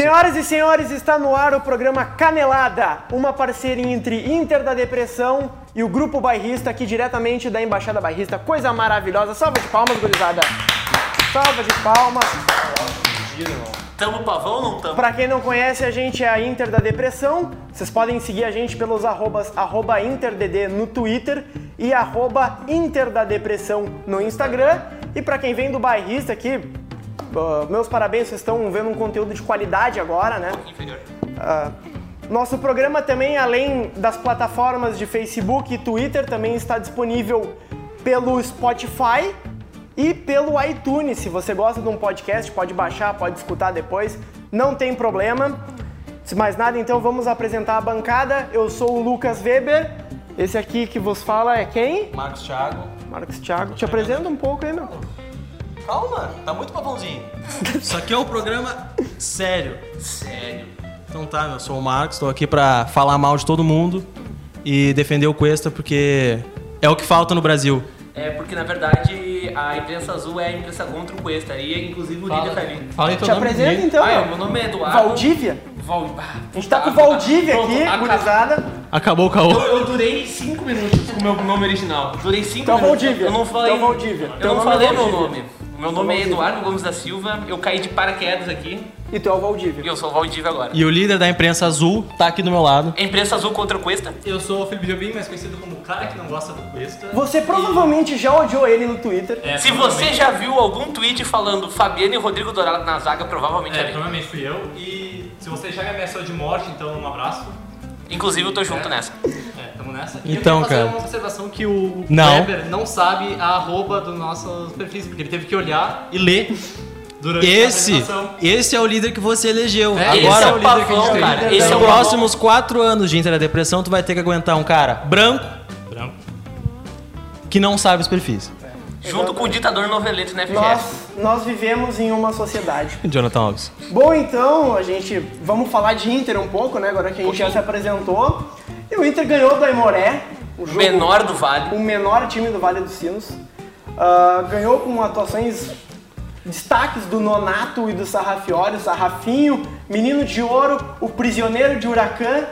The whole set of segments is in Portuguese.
Senhoras e senhores, está no ar o programa Canelada, uma parceria entre Inter da Depressão e o Grupo Bairrista, aqui diretamente da Embaixada Bairrista. Coisa maravilhosa. Salva de palmas, gurizada. Salva de palmas. Tamo pavão ou não tamo? Pra quem não conhece, a gente é a Inter da Depressão. Vocês podem seguir a gente pelos arrobas arroba InterDD no Twitter e arroba Inter da Depressão no Instagram. E pra quem vem do bairrista aqui, uh, meus parabéns, vocês estão vendo um conteúdo de qualidade agora, né? Inferior. Ah, nosso programa também, além das plataformas de Facebook e Twitter, também está disponível pelo Spotify e pelo iTunes. Se você gosta de um podcast, pode baixar, pode escutar depois, não tem problema. Se mais nada, então vamos apresentar a bancada. Eu sou o Lucas Weber. Esse aqui que vos fala é quem? Marcos Thiago. Marcos Thiago. Te apresenta um pouco aí, meu. Calma, tá muito pavãozinho. Isso aqui é um programa sério. Sério. Então tá, eu sou o Marcos, estou aqui pra falar mal de todo mundo e defender o Cuesta porque é o que falta no Brasil. É porque na verdade a imprensa azul é a imprensa contra o Cuesta. E inclusive o líder tá ali. Fala aí teu Te nome apresenta então. Ah, é, meu. nome é Eduardo. Valdívia. Val... Ah, A gente tá com o Valdívia aqui, gurizada. Acabou o caô. Eu, eu durei 5 minutos com o meu nome original. Durei 5 Então, minutos. Valdívia. Eu não falei. Então, Valdívia. Eu Teu não nome é falei meu Valdívia. nome. Meu nome é. Eduardo Gomes da Silva. Eu caí de paraquedas aqui. E tu é o Valdívia. E eu sou o Valdívia agora. E o líder da imprensa azul tá aqui do meu lado. A imprensa azul contra o Cuesta? Eu sou o Felipe Jobim, mais conhecido como o cara que não gosta do Cuesta. Você provavelmente já odiou ele no Twitter. É, Se você já viu algum tweet falando Fabiano e Rodrigo Dourado na zaga, provavelmente é, É, ele. provavelmente fui eu. E se você já me ameaçou de morte, então um abraço. Inclusive eu tô junto nessa. É, tamo nessa. E Então, eu queria fazer cara. uma observação que o Não. Weber não sabe a arroba dos nossos perfis, porque ele teve que olhar e ler durante a Esse, esse é o líder que você elegeu. É, Esse Agora, é o líder que a gente pavão, tem. cara. Esse Esse é nos o próximos quatro anos de Inter da Depressão, tu vai ter que aguentar um cara branco Branco. que não sabe os perfis. Junto com o ditador novelete na FGF. Nós, nós vivemos em uma sociedade. Jonathan Alves. Bom, então, a gente. Vamos falar de Inter um pouco, né? Agora que a gente já se apresentou. E o Inter ganhou do Aimoré. O jogo, Menor do Vale. O menor time do Vale dos Sinos. Ah, ganhou com atuações. Destaques do Nonato e do Sarrafiori, o Sarrafinho, Menino de Ouro, o Prisioneiro de Huracan.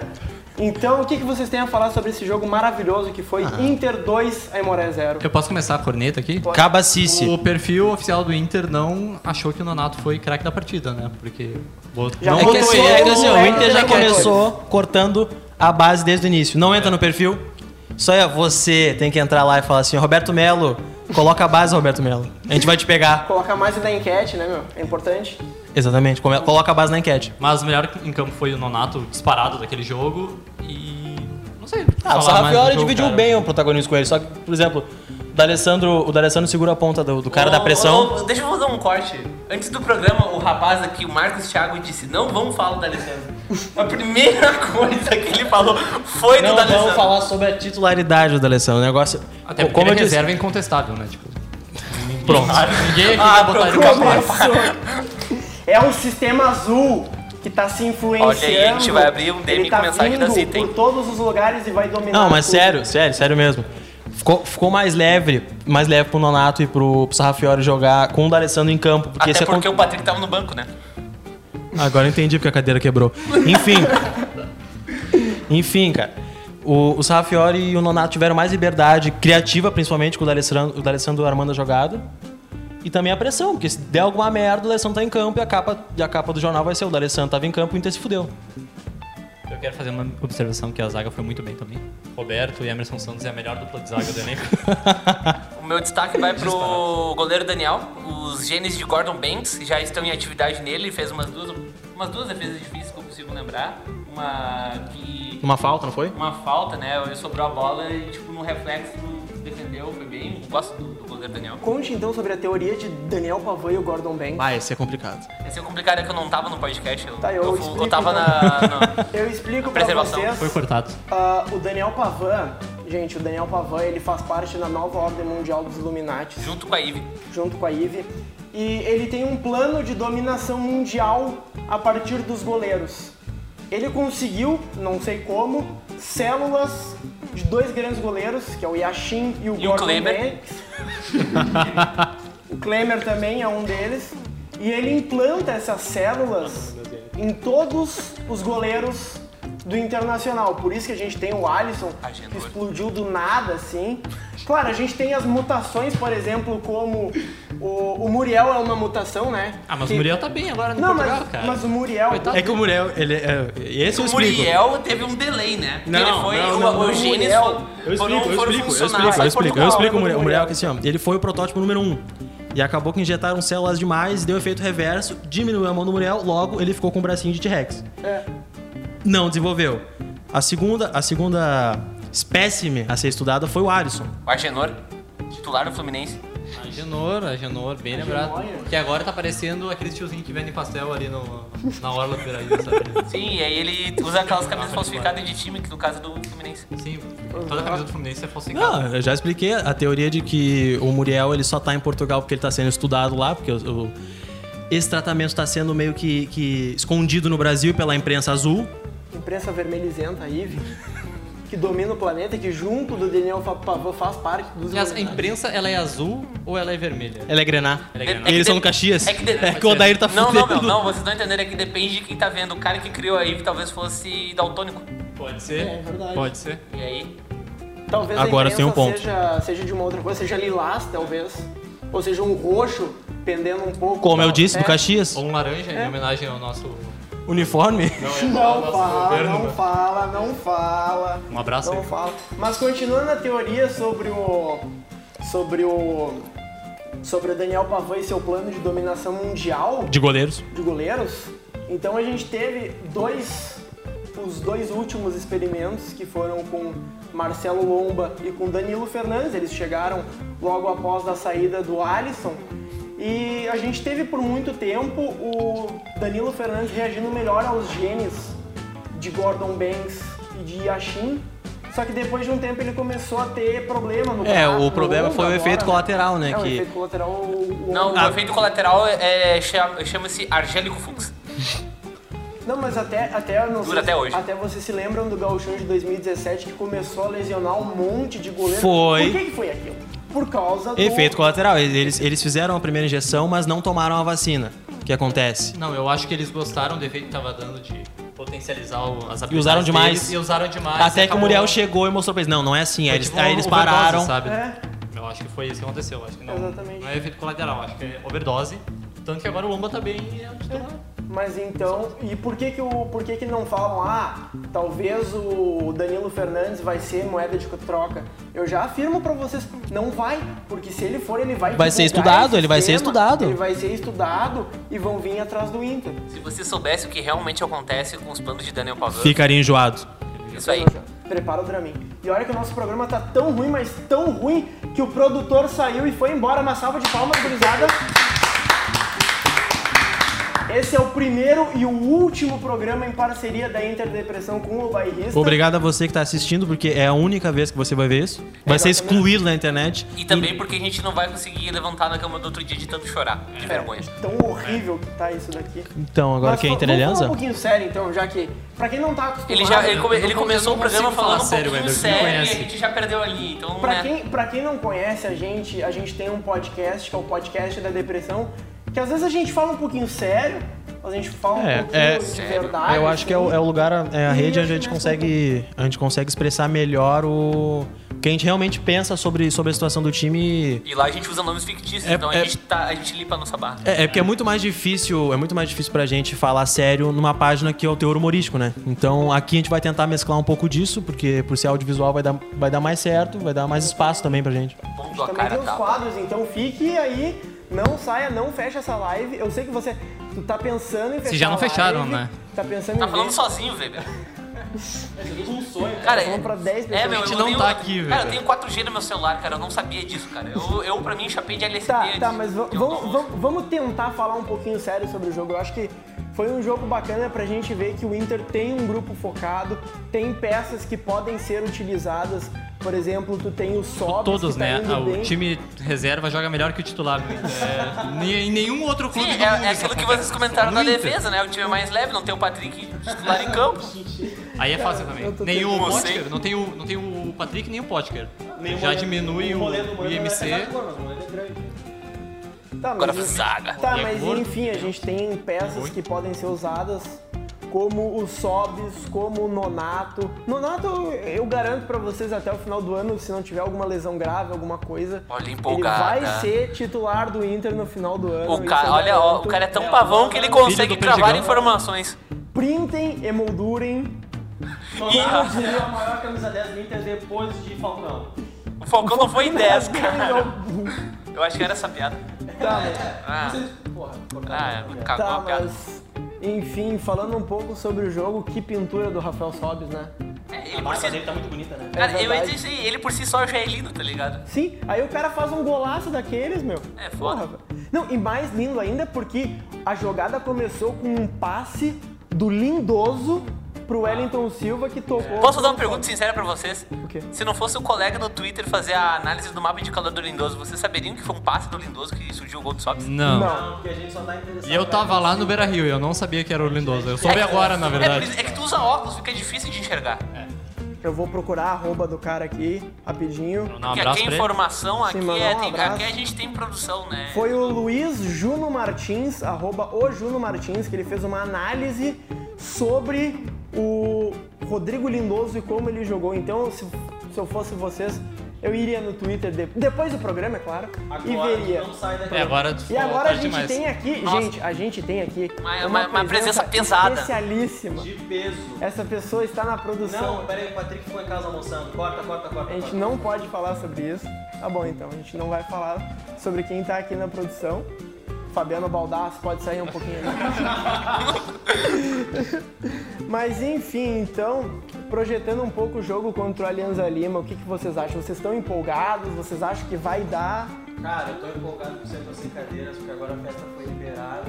Então, o que, que vocês têm a falar sobre esse jogo maravilhoso que foi Inter 2, Aimoré 0? Eu posso começar a corneta aqui? Cabacice. O perfil oficial do Inter não achou que o Nonato foi craque da partida, né? Porque. Já não É que assim, é que assim, o Inter já começou cortando a base desde o início. Não entra no perfil. Só é você tem que entrar lá e falar assim, Roberto Melo, coloca a base, Roberto Melo. A gente vai te pegar. Colocar mais na enquete, né, meu? É importante. Exatamente, coloca a base na enquete. Mas o melhor em campo foi o Nonato disparado daquele jogo e. Não sei. Ah, o Sarrafiori dividiu cara. bem o protagonismo com ele. Só que, por exemplo, o D'Alessandro, o D'Alessandro segura a ponta do, do cara da Ô, pressão. ô, deixa eu fazer um corte. Antes do programa, o rapaz aqui, o Marcos Thiago, disse: Não vamos falar do Alessandro. A primeira coisa que ele falou foi Não do vamos D'Alessandro. falar sobre a titularidade do D'Alessandro. O negócio... Até Pô, porque como ele é disse... reserva incontestável, né? Tipo. Pronto. Ninguém aqui Ah, vai botar ele pra. É um sistema azul que tá se influenciando. Olha aí, a gente vai abrir um DM tá com mensagem da vindo Zita, hein? por todos os lugares e vai dominar Não, mas tudo. sério, sério, sério mesmo. Ficou, ficou mais leve, mais leve pro Nonato e pro, pro Sarrafiori jogar com o D'Alessandro em campo. Porque Até se porque acon- o Patrick tava no banco, né? Agora entendi porque a cadeira quebrou. Enfim. Enfim, cara. O, o e o Nonato tiveram mais liberdade criativa, principalmente com o D'Alessandro, o armando a jogada. E também a pressão, porque se der alguma merda, o D'Alessandro tá em campo e a capa, a capa do jornal vai ser o D'Alessandro tava em campo e o Inter se fudeu. Eu quero fazer uma observação que a zaga foi muito bem também. Roberto e Emerson Santos é a melhor dupla de zaga do elenco. O meu destaque vai pro goleiro Daniel. Os genes de Gordon Banks já estão em atividade nele. Ele fez umas duas, umas duas defesas difíceis que eu consigo lembrar. Uma que. Uma falta, não foi? Uma falta, né? Ele sobrou a bola e, tipo, no reflexo defendeu, foi bem. Eu gosto do, do goleiro Daniel. Conte então sobre a teoria de Daniel Pavão e o Gordon Banks. Ah, esse é complicado. Esse é complicado é que eu não tava no podcast. Eu, Tá, eu eu, explico, eu tava então. na. na- Eu explico pra Preservação. vocês. Foi cortado. ah, o Daniel Pavan, gente, o Daniel Pavan, ele faz parte da nova ordem mundial dos Illuminati, junto com a Ive. junto com a IVE. E ele tem um plano de dominação mundial a partir dos goleiros. Ele conseguiu, não sei como, células de dois grandes goleiros, que é o Yashin e o E o Gordon Kleber. Banks. o Klemer também é um deles. E ele implanta essas células em todos os goleiros do Internacional. Por isso que a gente tem o Alisson, que explodiu do nada, assim. Claro, a gente tem as mutações, por exemplo, como o, o Muriel é uma mutação, né? Ah, mas Que- o Muriel tá bem agora no Não, Portugal, mas, cara. mas o Muriel... Coitado. É que o Muriel, ele é. Esse eu O explico. Muriel teve um delay, né? Porque Não, ele foi, não, o, não, o não. Gênesis Muriel- foram- Eu foram- explico, eu foram explico, eu explico, eu explico, eu explico o Muriel, o Muriel Muriel. que assim, ó, ele foi o protótipo número um. E acabou que injetaram células demais, deu efeito reverso, diminuiu a mão do Muriel, logo ele ficou com o bracinho de T-Rex. É. Não desenvolveu. A segunda, a segunda espécime a ser estudada foi o Alisson. O Agenor, titular do Fluminense. Agenor, Agenor, bem lembrado. Que agora tá parecendo aqueles tiozinhos que vendem pastel ali no, na Orla do Beiraí, sabe? Sim, e aí ele usa aquelas camisas falsificadas de time, que no caso é do Fluminense. Sim, toda a camisa do Fluminense é falsificada. Não, eu já expliquei a teoria de que o Muriel ele só tá em Portugal porque ele tá sendo estudado lá, porque o- o- esse tratamento está sendo meio que, que escondido no Brasil pela imprensa azul. Imprensa vermelhizenta, a IVE, que domina o planeta, que junto do Daniel Pavô faz parte dos... A imprensa, ela é azul ou ela é vermelha? Ela é grenar. Ela é É- grená. é que Eles são de- no Caxias. É que, de- É que o Odair tá Não, não, meu, não, vocês não entenderam, é que depende de quem tá vendo. O cara que criou a Eve talvez fosse daltônico. Pode ser. É verdade. Pode ser. E aí, Talvez Agora a tem um imprensa ponto. Seja, seja de uma outra coisa, seja lilás, talvez. Ou seja um roxo, pendendo um pouco. Como eu disse, É. do Caxias. Ou um laranja, em homenagem ao nosso... Uniforme. Não nosso fala, governo, não né? fala, não fala. Um abraço Não aí. fala. Mas continuando a teoria sobre o. Sobre o. Sobre o Daniel Pavão e seu plano de dominação mundial De goleiros. de goleiros. Então a gente teve dois. Os dois últimos experimentos que foram com Marcelo Lomba e com Danilo Fernandes. Eles chegaram logo após a saída do Alisson. E a gente teve por muito tempo o Danilo Fernandes reagindo melhor aos genes de Gordon Banks e de Yashin. Só que depois de um tempo ele começou a ter problema no É, braço, o problema foi o agora, efeito né? colateral, né? É, o que efeito colateral. o- o não, o efeito colateral é, chama- chama-se argélico flux. Não, mas até, até não Dura até hoje. Até vocês se lembram do Gauchão de 2017 que começou a lesionar um monte de goleiro. Foi. Por que, que foi aquilo? Por causa do. efeito colateral. Eles, eles fizeram a primeira injeção, mas não tomaram a vacina. O que acontece? Não, eu acho que eles gostaram do efeito que tava dando de potencializar o- as habilidades usaram demais. deles E usaram demais. Até e que o Muriel chegou e mostrou pra eles, não, não é assim. Aí eles, tipo aí eles pararam. sabe? É. Eu acho que foi isso que aconteceu. Acho que não, Exatamente. não é efeito colateral, acho que é overdose. Tanto que agora o Lomba tá bem e é titular. Mas então, e por que que, o, por que que não falam, ah, talvez o Danilo Fernandes vai ser moeda de troca? Eu já afirmo pra vocês, não vai, porque se ele for, ele vai Vai ser estudado, ele vai ser estudado. Ele vai ser estudado e vão vir atrás do Inter. Se você soubesse o que realmente acontece com os planos de Daniel Pavão, Ficaria enjoado. isso aí. Prepara o Dramin. E olha que o nosso programa tá tão ruim, mas tão ruim, que o produtor saiu e foi embora. Uma salva de palmas, gurizada. Esse é o primeiro e o último programa em parceria da Interdepressão com o Bairrista. Obrigado a você que tá assistindo, porque é a única vez que você vai ver isso. Vai ser excluído na internet. E também porque a gente não vai conseguir levantar na cama do outro dia de tanto chorar, de vergonha. Tão horrível que tá isso daqui. Então, agora Mas quem é fa- Vamos falar um pouquinho sério, então, já que... Pra quem não tá acostumado... Ele, já, ele, come- ele começou o programa falando falar um sério, pouquinho sério e a conhece. gente já perdeu ali, então, Pra né? quem, pra quem não conhece a gente, a gente tem um podcast, que é o podcast da depressão, que às vezes a gente fala um pouquinho sério, a gente fala um É, pouquinho é. de Sério. verdade. Eu acho que é o, é o lugar, é a rede onde a gente consegue, a gente consegue expressar melhor o que a gente realmente pensa sobre, sobre a situação do time. E lá a gente usa nomes fictícios, É- então a, é- gente tá, a gente limpa a nossa barra. É, é porque é muito mais difícil, é muito mais difícil pra gente falar sério numa página que é o teor humorístico, né? Então aqui a gente vai tentar mesclar um pouco disso, porque por ser audiovisual vai dar, vai dar mais certo, vai dar mais espaço também pra gente. Pondo a Também cara tem os tapa. quadros, então fique aí, não saia, não feche essa live. Eu sei que você tu tá pensando em fechar já não a fecharam, live, né? Tá pensando Tá em falando ver. sozinho, Weber. Cara, Falando pra 10 pessoas. É, meu, A gente eu não tenho, tá aqui, Cara, eu tenho 4G no meu celular, cara, eu não sabia disso, cara. Eu, eu pra mim, chapei de LSD. Tá, tá, mas vamos, vamos tentar falar um pouquinho sério sobre o jogo. Eu acho que foi um jogo bacana pra gente ver que o Inter tem um grupo focado, tem peças que podem ser utilizadas. Por exemplo, tu tem o Sobs, Todos, que tá né? indo Ah, bem. O time reserva joga melhor que o titular. É, em nenhum outro clube Sim, do é, mundo é aquilo que vocês comentaram na defesa, né? O time é mais leve, não tem o Patrick titular em campo. Aí é fácil também. Nem o Potker, não tem o, não tem o Patrick nem o Potker. Já diminui o, o IMC. Tá, Agora mas, zaga. Tá, E é mas enfim, a gente tem peças que podem ser usadas como o Sobs, como o Nonato. Nonato, eu garanto pra vocês até o final do ano, se não tiver alguma lesão grave, alguma coisa, Olha, ele empolgada. vai ser titular do Inter no final do ano. O cara, eu olha, ó, o cara é tão pavão que ele consegue Perdigão. informações. Printem, emoldurem. Nonato seria a maior camisa 10 do Inter depois de Falcão. O Falcão não foi em 10, cara. Tá, Eu acho que era essa piada. Ah, Porra, ah cagou tá, a piada. mas... Enfim, falando um pouco sobre o jogo, que pintura do Rafael Sobis, né? É, A ele por barba si... dele tá muito bonita, né? Cara, eu ia verdade. dizer isso aí, ele por si só já é lindo, tá ligado? Sim, aí o cara faz um golaço daqueles, meu. É, foda. velho. Não, e mais lindo ainda porque a jogada começou com um passe do lindoso pro Wellington Silva que tocou. Posso dar uma pergunta sincera pra vocês? O quê? Se não fosse o colega no Twitter fazer a análise do mapa de calor do Lindoso, vocês saberiam que foi um passe do Lindoso que surgiu o gol do Sobs? Não. Não. Porque a gente só tá interessado. E eu tava lá no Beira Rio e eu não sabia que era o Lindoso. Eu soube agora, na É, verdade. isso- é que tu usa óculos, fica difícil de enxergar. Eu vou procurar a arroba do cara aqui, rapidinho. Um Porque aqui pra a informação, aqui, mandar é, um tem- aqui a gente tem produção, né? Foi o Luiz Juno Martins, arroba o Juno Martins, que ele fez uma análise sobre o Rodrigo Lindoso e como ele jogou. Então, se, se eu fosse vocês, eu iria no Twitter, de- depois do programa, é claro, e Agora veria. não sai daqui. É, agora E agora a gente demais. tem aqui, Nossa. gente, a gente tem aqui Uma- uma- uma presença pesada. especialíssima. De peso. Essa pessoa está na produção. Não, pera aí, o Patrick ficou em casa almoçando. Corta, corta, corta. A gente corta. não pode falar sobre isso. Tá bom, então. A gente não vai falar sobre quem tá aqui na produção. Fabiano Baldassi pode sair um pouquinho. Mas enfim, então, projetando um pouco o jogo contra o Alianza Lima, o que, que vocês acham? Vocês estão empolgados? Vocês acham que vai dar? Cara, eu tô empolgado com você com as brincadeiras, porque agora a festa foi liberada.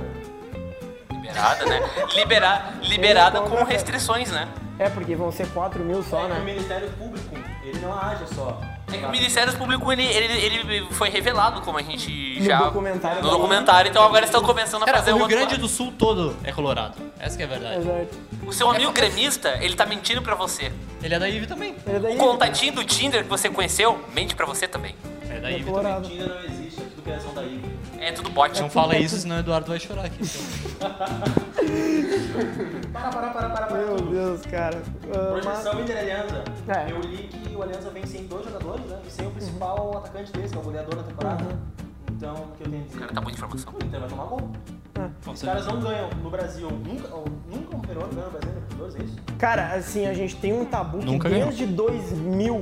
Liberada, né? Libera, liberada com restrições, né? É, porque vão ser 4 mil só, É que o né? Ministério Público, ele não age só. É que o Ministério Público, ele, ele, ele foi revelado, como a gente No já... documentário No da- documentário, então agora estão começando a Cara, fazer o Rio outro Grande lado. do Sul todo é colorado. Essa que é a verdade. Exato. O seu amigo gremista, ele tá mentindo pra você. Ele é da IVE também. Ele é daí, O contatinho do Tinder que você conheceu, mente pra você também. É da é IVE também. colorado. Tinder não existe, é tudo criação da IVE. É tudo bot. Não fala isso, senão o Eduardo vai chorar aqui. Para, para, para, para, para. Meu Deus, cara. Ah, mas- Projeção Inter Aliança. É. Eu li que o Aliança vem sem dois jogadores, né? E sem o principal atacante deles, que é o goleador da temporada. Então, o que eu tenho a O dizer? cara tá boa informação. O Inter vai tomar gol. Os caras não ganham no Brasil. Nunca, nunca um peruano ganhou no Brasil Libertadores, é isso? Cara, assim, a gente tem um tabu que Nunca ganhou. desde 2000,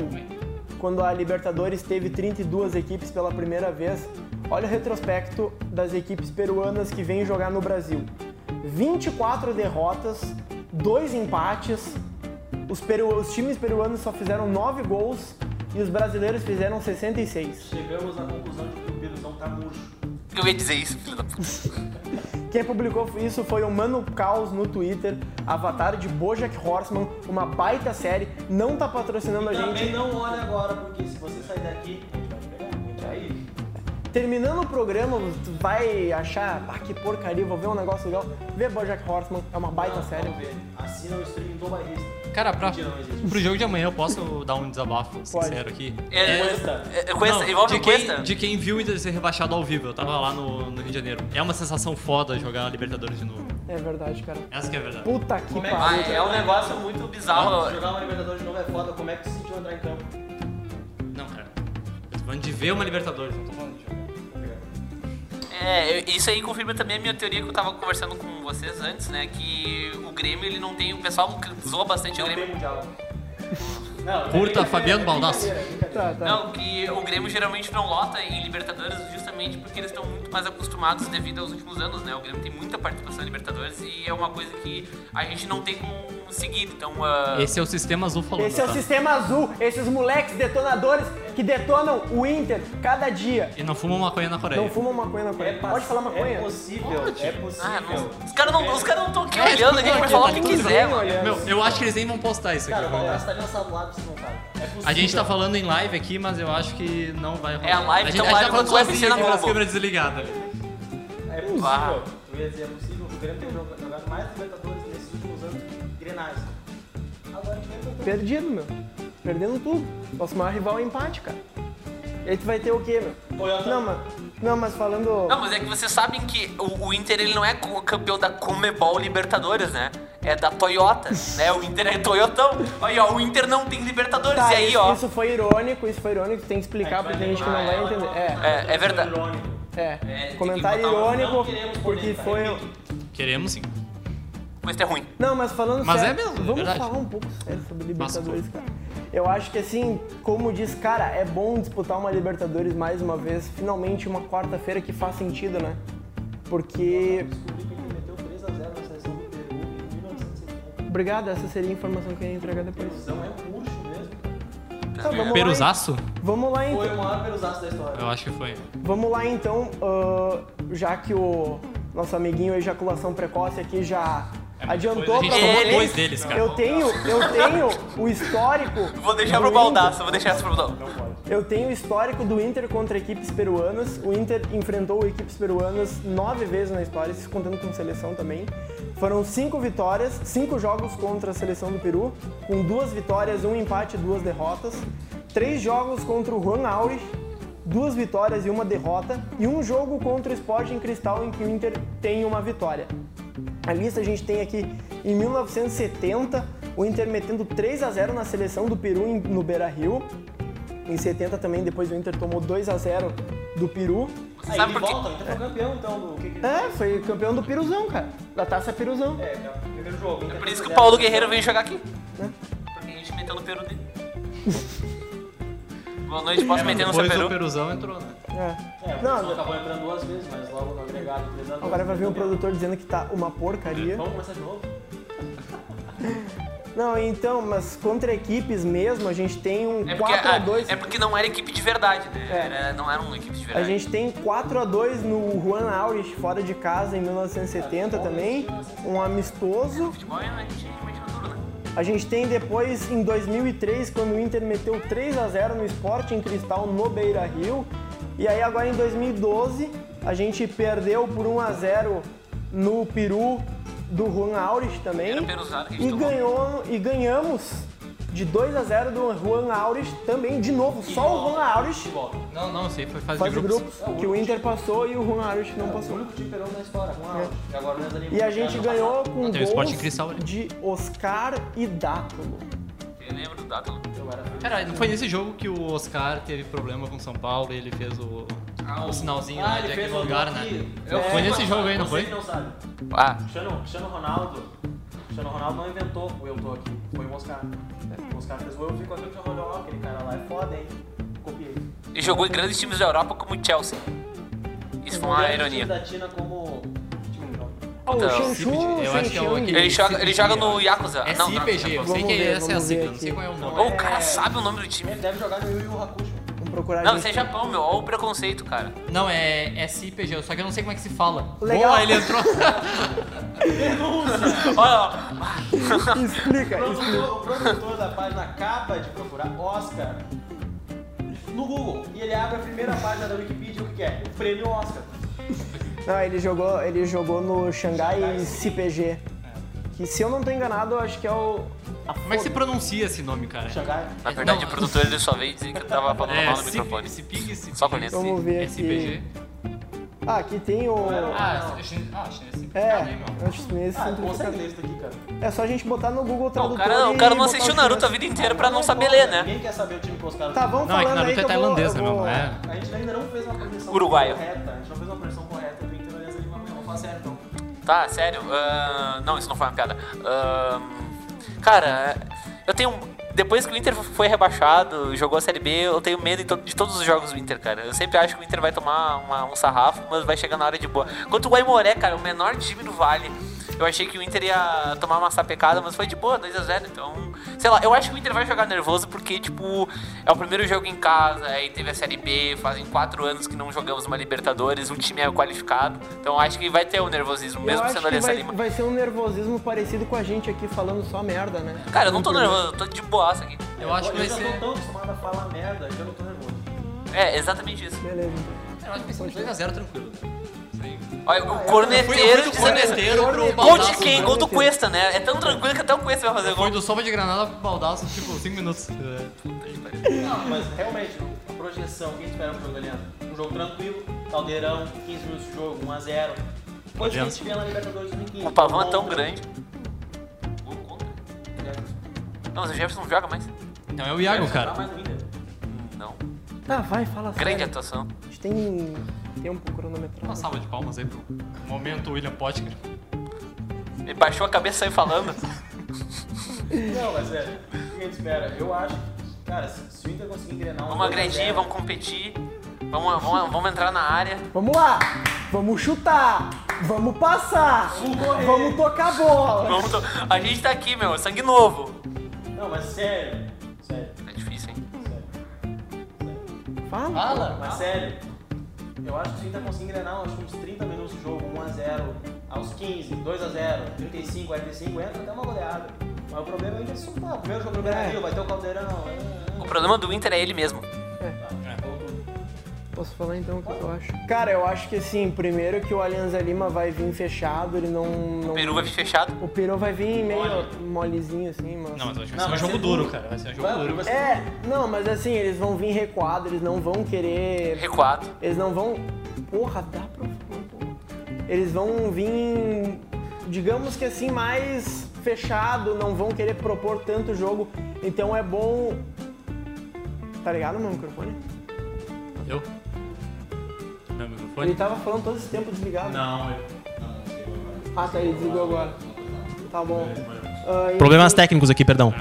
quando a Libertadores teve 32 equipes pela primeira vez, olha o retrospecto das equipes peruanas que vêm jogar no Brasil. 24 derrotas, 2 empates, os, peru- os times peruanos só fizeram 9 gols e os brasileiros fizeram 66. Chegamos à conclusão de que o Peruzão tá murcho. Eu ia dizer isso, filho da puta. Quem publicou isso foi o Mano Caos no Twitter, avatar de Bojack Horseman, uma baita série, não tá patrocinando a E também gente. não olha agora, porque se você sair daqui, Terminando o programa, tu vai achar, ah, que porcaria, vou ver um negócio legal. Vê Bojack Horseman, é uma baita Não, série. vamos ver. Assina o stream do Bairrista. Cara, pra, não pro jogo de amanhã eu posso dar um desabafo sincero aqui? É, Cuesta. é, Cuesta, Não, envolve de quem, Cuesta. de quem viu o Inter ser rebaixado ao vivo. Eu tava lá no, no Rio de Janeiro. É uma sensação foda jogar a Libertadores de novo. É verdade, cara. Essa que é a verdade. Puta que é que- Ah, pariu. é um negócio muito bizarro. Jogar uma Libertadores de novo é foda, como é que se sentiu entrar em campo? Não, cara. Eu tô falando de ver uma Libertadores, não tô falando de jogar. É, isso aí confirma também a minha teoria que eu tava conversando com vocês antes, né? Que o Grêmio, ele não tem... O pessoal que zoa bastante o Não Grêmio. tem mundial. Não, Curta é Fabiano Baldassi. é. Tá, tá. Não, que o Grêmio geralmente não lota em Libertadores justamente porque eles estão muito mais acostumados devido aos últimos anos, né? O Grêmio tem muita participação em Libertadores e é uma coisa que a gente não tem como conseguido. Então, uh... Esse é o sistema azul falando. Esse é o tá? sistema azul, esses moleques detonadores que detonam o Inter cada dia. E não fumam maconha na Coreia. Não fumam maconha na Coreia. É Pode falar maconha? É possível, Pode. é ah, possível. Ah, os caras não estão cara não aqui é, olhando, aqui vai falar o tá que quiser, mano. Meu, eu acho que eles nem vão postar isso aqui. Cara, tá lado, não. É possível. A gente tá falando em live aqui, mas eu acho que não vai rolar. É a live, a gente, então a gente tá falando sozinho com as câmeras desligadas. É possível. Eu ia dizer, é possível. O Grêmio tem jogado mais de Perdido, meu. Perdendo tudo. Nosso maior rival é empate, cara. E aí tu vai ter o quê, meu? Toyota. Não, mano. Não, mas falando. Não, mas é que vocês sabem que o, o Inter ele não é campeão da Comebol Libertadores, né? É da Toyota, né? O Inter é Toyotão. Aí, ó, o Inter não tem Libertadores. Tá, e aí, isso, ó. isso foi irônico, isso foi irônico, tem que explicar porque tem gente que não vai entender. É, É, é verdade. é. que Comentário um- irônico, porque foi. Queremos sim. É ruim. Não, mas falando Mas sério, é mesmo, é vamos verdade. falar um pouco sério sobre Libertadores, cara. Eu acho que assim, como diz, cara, é bom disputar uma Libertadores mais uma vez, finalmente uma quarta-feira que faz sentido, né? Porque. Descobri que ele meteu 3x0 na seleção do Peru em 1970. Obrigado, essa seria a informação que eu ia entregar depois. Não é um urso mesmo. Tá, vamos lá, Peruzaço? vamos lá então. Foi o maior peruzaço da história. Eu acho que foi. Vamos lá então, ah, já que o nosso amiguinho ejaculação precoce aqui já adiantou A gente pra vocês, dois deles, cara. Eu tenho, eu tenho o histórico. Vou deixar do pro Inter. baldaço, vou deixar essa pro baldaço. Eu tenho o histórico do Inter contra equipes peruanas. O Inter enfrentou equipes peruanas nove vezes na história, se contando com seleção também. Foram cinco vitórias, cinco jogos contra a seleção do Peru, com duas vitórias, um empate e duas derrotas. Três jogos contra o Juan Aurich, duas vitórias e uma derrota. E um jogo contra o Sporting Cristal, em que o Inter tem uma vitória. A lista a gente tem aqui em 1970, o Inter metendo 3 a 0 na seleção do Peru no Beira-Rio. Em 70 também, depois o Inter tomou 2 a 0 do Peru. Aí Sabe ele por quê? volta, então foi campeão então do que que ele É, foi campeão do Piruzão, cara. Da Taça Piruzão. É, é o primeiro jogo. É por isso que o Paulo Guerreiro veio jogar aqui. Porque a gente meteu no peru dele. Boa noite, posso meter no seu peru? o Peruzão entrou, né? É. É, o Não, Não, acabou entrando duas vezes, mas logo no agregado 3x2. agora vai vir um produtor dizendo que tá uma porcaria. Vamos começar de novo? Não, então, mas contra equipes mesmo, a gente tem um É porque, 4 a 2 é porque não era equipe de verdade, né? É. Era- não era uma equipe de A verdade. gente tem 4 a 2 no Juan Aurich, fora de casa, em 1970 também. Um amistoso. Futebol, a gente imagina tudo, né? A gente tem depois, em 2003, quando o Inter meteu 3 a 0 no Sporting Cristal no Beira-Rio. E aí agora em 2012, a gente perdeu por 1 a 0 no Peru do Juan Aurich também. E, ganhou, e ganhamos de 2 a 0 do Juan Aurich também, de novo. Só o Juan Aurich Não, não, sei, foi fase, faz de grupos. grupos, que o Inter passou e o Juan Aurich não O passou. único time peruano da história, com a E agora ali. E a gente ganhou com Não, o gols ali. de Oscar e Dátulo. Eu lembro do era Cara, não foi nesse jogo que o Oscar teve problema com São Paulo e ele fez o, o sinalzinho Ah, ele de fez aquele lugar, né? Eu- Foi nesse jogo aí, não foi? não sabe. Ah, Cristiano, Cristiano Ronaldo. Cristiano Ronaldo não inventou o eu tô aqui. Foi o Oscar. O Oscar fez o eu fico aqui, o Cristiano Ronaldo, aquele cara lá é foda, hein? Copiei. e jogou em grandes times da Europa como o Chelsea. Isso foi uma ironia. da China como mundial. Ah, o Então, Shenchu eu acho que é o Ele joga, ele joga no Yakuza. É não, CIPG, eu sei que ver, essa é a sigla, não sei qual é o nome. O cara sabe o nome do time. Ele deve jogar no Yu Yu Hakusho. Vamos procurar Não, isso é Japão, meu. Olha o preconceito, cara. Não, é, é CIPG, só que eu não sei como é que se fala. Legal. Boa, ele entrou. Olha, ó. Explica, o produtor da página acaba de procurar Oscar no Google. E ele abre a primeira página da Wikipedia, o que é? O prêmio Oscar. Não, ele jogou, ele jogou no Xangai CPG. Que se eu não tô enganado, eu acho que é o. Como é que se pronuncia esse nome, cara? Xangai. Na verdade, Não. o produtor ele só veio dizer que eu tava falando mal no É, microfone. CIPG, CIPG. Só com isso. Vamos ver É aqui. CIPG. Ah, aqui tem o. Ah, é chinês ah, chinês É, simplificado aí, meu. eu acho que nesse Ah, simplificado. consegue ler isso daqui, cara. É só a gente botar no Google Não, Tradutor. o cara, o cara não assistiu o Naruto a chinês. vida inteira pra não saber ler, né? Ninguém quer saber o time que os caras Tá, vamos Não, é que Naruto é eu vou- tailandesa eu mesmo, vou- é. A gente ainda não fez uma projeção Uruguaio. correta. A gente não fez sério, então. Tá, sério. ahn, não, isso não foi uma piada. Ahn, cara, eu tenho. Depois que o Inter foi rebaixado, jogou a Série B, eu tenho medo de, to- de todos os jogos do Inter, cara. Eu sempre acho que o Inter vai tomar uma- um sarrafo, mas vai chegar na hora de boa. Quanto o Guaimoré, cara, o menor time do Vale. Eu achei que o Inter ia tomar uma sapecada, mas foi de boa, 2x0. Então, sei lá, eu acho que o Inter vai jogar nervoso porque, tipo, é o primeiro jogo em casa, aí teve a Série B, fazem quatro anos que não jogamos uma Libertadores, o time é qualificado. Então, eu acho que vai ter o nervosismo, Eu mesmo acho sendo Aliança vai, Lima. vai ser um nervosismo parecido com a gente aqui falando só merda, né? Cara, eu não tô nervoso, eu tô de boaça aqui. Eu acho que vai ser. tô tão acostumado a falar merda que eu não tô nervoso. É, exatamente isso. Beleza, então. Eu acho que vai ser um 2x0 tranquilo. Sim. Olha, o Eu fui corneteiro do de corneteiro pro Gol de baldaço. quem? né? Gol do Cuesta, né? É tão tranquilo que até o Cuesta vai fazer Foi gol. do Sopa de Granada pro baldaço, tipo, 5 minutos. Não, mas realmente, a projeção, o que a gente espera pro jogo aliado? Um jogo tranquilo, caldeirão, 15 minutos de jogo, 1x0. Depois que a gente vê na Libertadores 2015. O pavão é tão grande. Gol contra? Não, mas o Jefferson não joga mais. Então é o Iago, cara. Não. Tá, vai, fala Grande sério. atuação. A gente tem tempo Uma cronometrado. salva de palmas aí pro momento William Potker. Ele baixou a cabeça e saiu falando. Não, mas sério, o que a gente espera? Eu acho, cara, se, se o Inter conseguir engrenar um Vamos 2 a 0, agredir, vamos competir. Vamos, vamos, vamos entrar na área. Vamos lá! Vamos chutar! Vamos passar! Vamos tocar a bola! Vamos to- A gente tá aqui, meu. Sangue novo. Não, mas sério, sério, É difícil, hein? sério. Fala! Fala! Mas sério, eu acho que o Inter conseguir engrenar, acho que uns 30 minutos de jogo, 1x0, aos 15, 2x0, 35, 45, entra até uma goleada. Mas o problema é o Inter soltar. O primeiro jogo do Brasil, vai ter o Caldeirão. é, O problema do Inter é ele mesmo. é. Posso falar então o que eu acho? Cara, eu acho que assim, primeiro que o Alianza Lima vai vir fechado, ele não. não... O Peru vai fechado. O Peru vai vir meio Mole. molezinho assim, mas. Não, mas eu acho que Não, vai ser um jogo ser duro, cara. Vai ser um jogo Vai, duro. vai ser- É, não, mas assim, eles vão vir recuado, eles não vão querer. Recuado. Eles não vão. Porra, dá pra. Eles vão vir, digamos que assim, mais fechado, não vão querer propor tanto jogo. Então é bom. Tá ligado meu microfone? Eu? Ele tava falando todo esse tempo desligado. Não, eu. Ah, tá, ele desligou agora. Tá bom. E- Problemas técnicos aqui, perdão.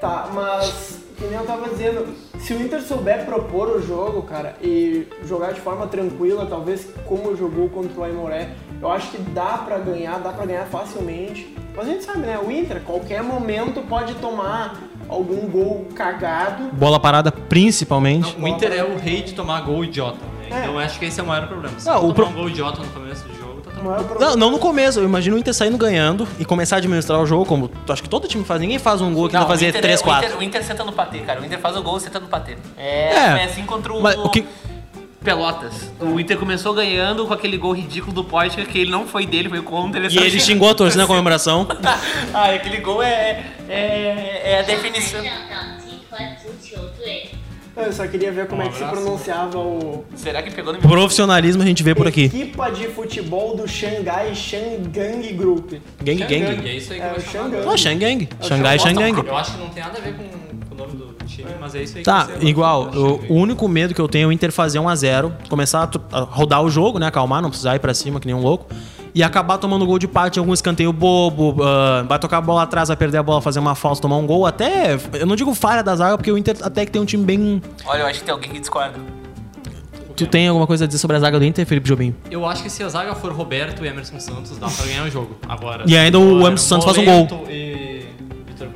Tá, mas que nem eu tava dizendo, se o Inter souber propor o jogo, cara, e jogar de forma tranquila, talvez como jogou contra o Aimoré, eu acho que dá pra ganhar, dá pra ganhar facilmente. Mas a gente sabe, né? O Inter, qualquer momento pode tomar algum gol cagado. Bola parada principalmente. O Inter é o rei de tomar gol idiota. Né? É. Então eu acho que esse é o maior problema. Se Não, não, o pro- um gol idiota no começo do jogo, tá O tranquilo. maior problema. Não, não no começo. Eu imagino o Inter saindo ganhando e começar a administrar o jogo, como acho que todo time faz. Ninguém faz um gol que não, o fazer Inter, 3, é- o 4. Inter, o Inter senta no patê, cara. O Inter faz o gol e senta no patê. É, É. é assim contra o, Mas o que- Pelotas. O Inter começou ganhando com aquele gol ridículo do Poitka, que ele não foi dele, foi contra. E ele xingou a torcida na comemoração. ah, aquele gol é, é, é a definição eu só queria ver como é um é que se pronunciava o. Será que pegou no Profissionalismo a gente vê por aqui. Equipa de futebol do Xangai Shangang Group. Gang Gang. É isso aí que é, vai Shangang. Pô, Shangang. Ah, é Xangai Shangang. Eu acho que não tem nada a ver com o nome do time, mas é isso aí Tá, igual. Eu, o único medo que eu tenho é o Inter fazer 1x0, começar a, a, rodar o jogo, né? Acalmar, não precisar ir pra cima que nem um louco. E acabar tomando gol de parte em algum escanteio bobo, ah, vai tocar a bola atrás, vai perder a bola, fazer uma falta, tomar um gol. Até, eu não digo falha da zaga, porque o Inter até que tem um time bem. Olha, eu acho que tem alguém que discorda. Tu tem alguma coisa a dizer sobre a zaga do Inter, Felipe Jobim? Eu acho que se a zaga for Roberto e Emerson Santos, dá pra ganhar o jogo. Agora. E ainda o Emerson Santos faz um gol. E. Vitor.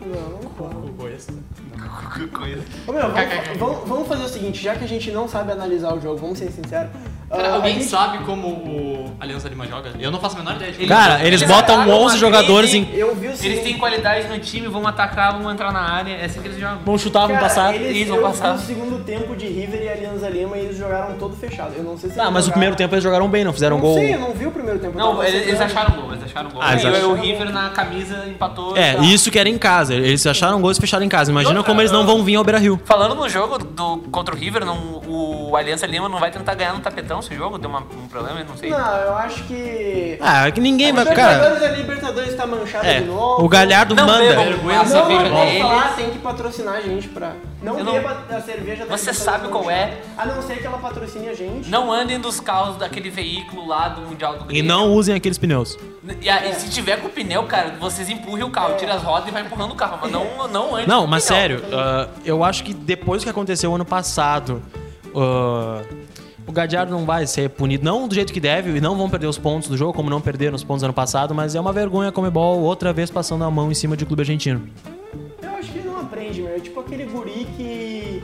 Ô, meu, vamos, vamos- vamos fazer o seguinte, já que a gente não sabe analisar o jogo, vamos ser sinceros. Cara, ah, alguém gente- sabe como o Aliança Lima joga? Eu não faço a menor ideia de Cara, eles Eles botam atacaram 11 uma jogadores em. Eu vi o Eles têm qualidade no time, vão atacar, vão entrar na área. É assim que eles jogam. Vão chutar, vão passar. eles, Eles vão eu passar. vi o segundo tempo de River e Alianza Lima e eles jogaram todo fechado. Eu não sei se Ah, eles mas o jogaram- primeiro tempo eles jogaram bem, não fizeram não gol. sei, eu não vi o primeiro tempo. eu Não, eles, eles acharam gol, eles acharam gol. Ah, eles e acharam o River na camisa empatou. É, Tá. isso que era em casa. Eles acharam gols e fecharam em casa. Imagina como eles não eu- vão vir ao Beira Rio. Falando no jogo do, contra o River, não, o Aliança Lima não vai tentar ganhar no tapetão esse jogo? Deu uma- um problema, eu não sei. Não, eu acho que... Ah, é que ninguém vai. a Cara, Libertadores, a Libertadores tá manchada é. de novo. O Galhardo Não manda. bebam Vergonha Não, essa não, cerveja falar, tem que patrocinar a gente pra... Não Eu não- beba a cerveja da Você Libertadores sabe qual é. A não ser que ela patrocine a gente. Não andem dos carros daquele veículo lá do Mundial do E Grêmio. não usem aqueles pneus. E, a- e se tiver com pneu, cara, vocês empurrem o carro, tira as rodas e vai empurrando o carro, mas não, não andem Não, com mas pneu. sério, ah, eu acho que depois que aconteceu ano passado, ah, o Gadiardo não vai ser punido, não do jeito que deve, e não vão perder os pontos do jogo, como não perderam os pontos ano passado, mas é uma vergonha a Comebol outra vez passando a mão em cima de clube argentino. Eu acho que ele não aprende, meu. É tipo aquele guri que.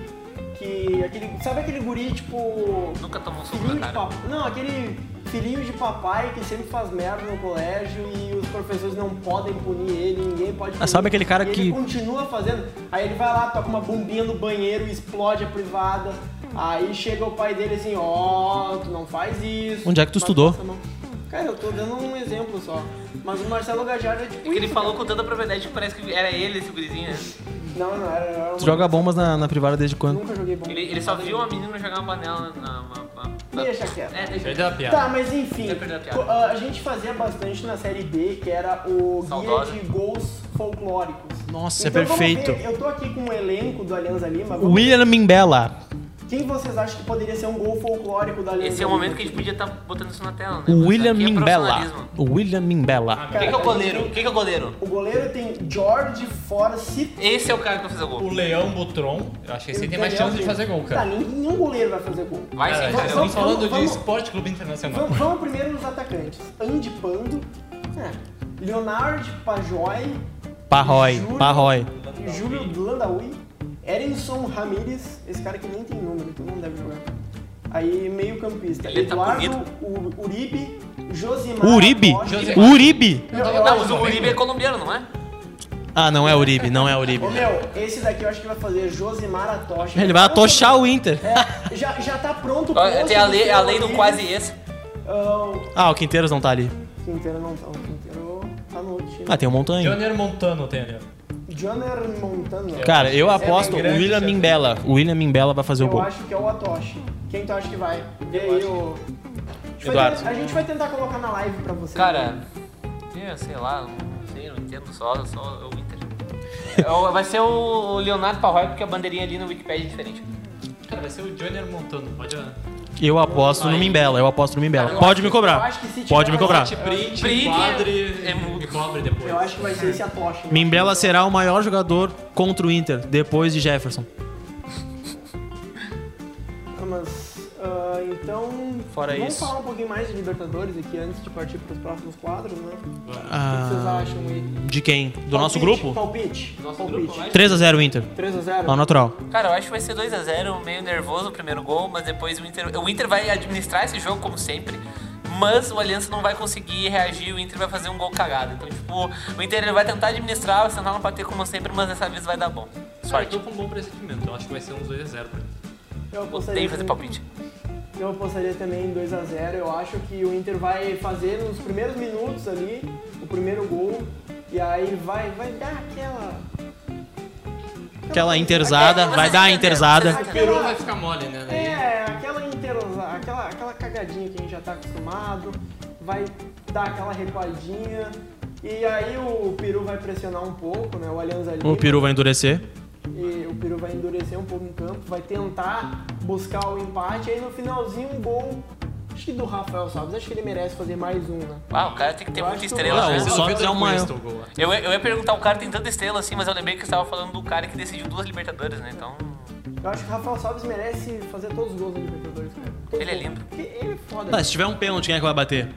Que. Aquele, sabe aquele guri, tipo. Nunca tomou soco filhinho na de cara. papai. Não, aquele filhinho de papai que sempre faz merda no colégio e os professores não podem punir ele, ninguém pode punir. Ah, sabe aquele cara e que- Ele continua fazendo. Aí ele vai lá, toca uma bombinha no banheiro, explode a privada. Aí chega o pai dele assim, ó, tu não faz isso. Onde é que tu estudou? Cara, eu tô dando um exemplo só. Mas o Marcelo Gajardo é tipo Porque ele isso, falou com tanta propriedade que parece que era ele esse gurizinho, né? Não, não, era... era Tu uma- joga bombas na, na privada desde quando? Nunca joguei bomba. Ele, ele só viu uma menina jogar uma panela na. na, na- na- Deixa quieto. É, deixa Perdeu a piada. Tá, mas enfim, a a gente fazia bastante na série B, que era o Saudosa. guia de gols folclóricos. Nossa, Então, é perfeito. ver, Eu tô aqui com o elenco do Alianza Lima. vamos- Mimbella. Quem vocês acham que poderia ser um gol folclórico da Alianza Esse é o momento que a gente podia estar botando isso na tela, né? O William aqui é Mimbella. O William Mimbella. Quem que é o goleiro? Quem que é o goleiro? O goleiro tem George Forsyth. Esse é o cara que vai fazer o O gol. Leão Butron, eu acho que esse aí tem mais chance de fazer gol, Tá, cara. nenhum, nenhum goleiro vai fazer gol. Vai sim, Cara, estamos falando de vamos- Esporte Clube Internacional. Vamos, vamos primeiro nos atacantes. Andy Pando, é, Leonard Pajoy, Parroy. Júlio- Parroy. Júlio Landaui, Erinson Ramírez, esse cara que nem tem número, então não deve jogar. Aí meio campista. Ele tá Eduardo bonito. U- Uribe, Josimar Uribe. Uribe. Eu- eu Não, mas o Uribe é colombiano, não é? Ah, não é Uribe. Não é Uribe. Ô meu, esse daqui eu acho que vai fazer Josimar Atocha. Ele vai atochar o Inter. É, já, já tá pronto o Tem a do lei, a lei do quase esse. Ah, Ah, o Quinteiros não tá ali. o Quinteiro não tá, o Quinteiro tá no outro time. Ah, tem um montanha. Junior Montano tem ali. ó. Joner Montano. Cara, eu É aposto bem o William. Mimbella. O William Mimbella vai fazer o Eu gol. acho que é o Atoshi. Quem tu acha que vai? Vê aí o. A gente vai Eduardo. A gente vai tentar colocar na live pra você. Cara, eu sei lá, não sei, não entendo só, só o Inter. É o- Vai ser o Leonardo Parroy, porque a bandeirinha ali no Wikipedia é diferente. Cara, vai ser o Junior Montano. Pode Eu aposto no Aí. Mimbella. Eu aposto no Mimbella. eu Pode me eu cobrar. acho que se Pode tiver me cobrar. Print, Print enquadre é mu- e cobre depois. Eu acho que vai ser esse Atoshi. né? Mimbella será o maior jogador contra o Inter, depois de Jefferson. Ah, Mas. ah, então. Fora vamos isso. falar um pouquinho mais de Libertadores aqui antes de partir pros próximos quadros, né? O que Ah, vocês acham aí? de quem? Do nosso Palpite, grupo? Palpite. Nosso palpite. grupo, vai? 3x0 Inter. 3x0. Ao natural. Cara, eu acho que vai ser 2x0, meio nervoso o primeiro gol, mas depois o Inter. O Inter vai administrar esse jogo como sempre. Mas o Aliança não vai conseguir reagir, o Inter vai fazer um gol cagado. Então, tipo, o Inter ele vai tentar administrar, vai tentar não bater como sempre, mas dessa vez vai dar bom. Cara, eu Sorte. tô com um bom pressentimento. Eu acho que vai ser uns 2x0 pra ele. Eu apostaria, fazer também- palpite. Eu apostaria também em 2x0. Eu acho que o Inter vai fazer nos primeiros minutos ali o primeiro gol. E aí vai, vai dar aquela. Aquela interzada, Mas vai dar a interzada. O peru vai ficar mole, né? Daí- É, aquela interosa, aquela, aquela cagadinha que a gente já tá acostumado, vai dar aquela recuadinha, e aí o Peru vai pressionar um pouco, né, o Alianza Lima, O Peru vai endurecer. E o Peru vai endurecer um pouco em campo, vai tentar buscar o empate, aí no finalzinho um gol, acho que do Rafael Salles, acho que ele merece fazer mais um, né. Ah, o cara tem que ter Eu muita acho que estrela, Não, né? o Vitor é o maior. Eu, eu ia perguntar, o cara tem tanta estrela assim, mas eu lembrei que você tava falando do cara que decidiu duas Libertadores, né? Então. Eu acho que o Rafael Salles merece fazer todos os gols da Libertadores, cara. Todos Ele é lindo. Porque ele é foda. Tá, se tiver um pênalti, quem é que vai bater?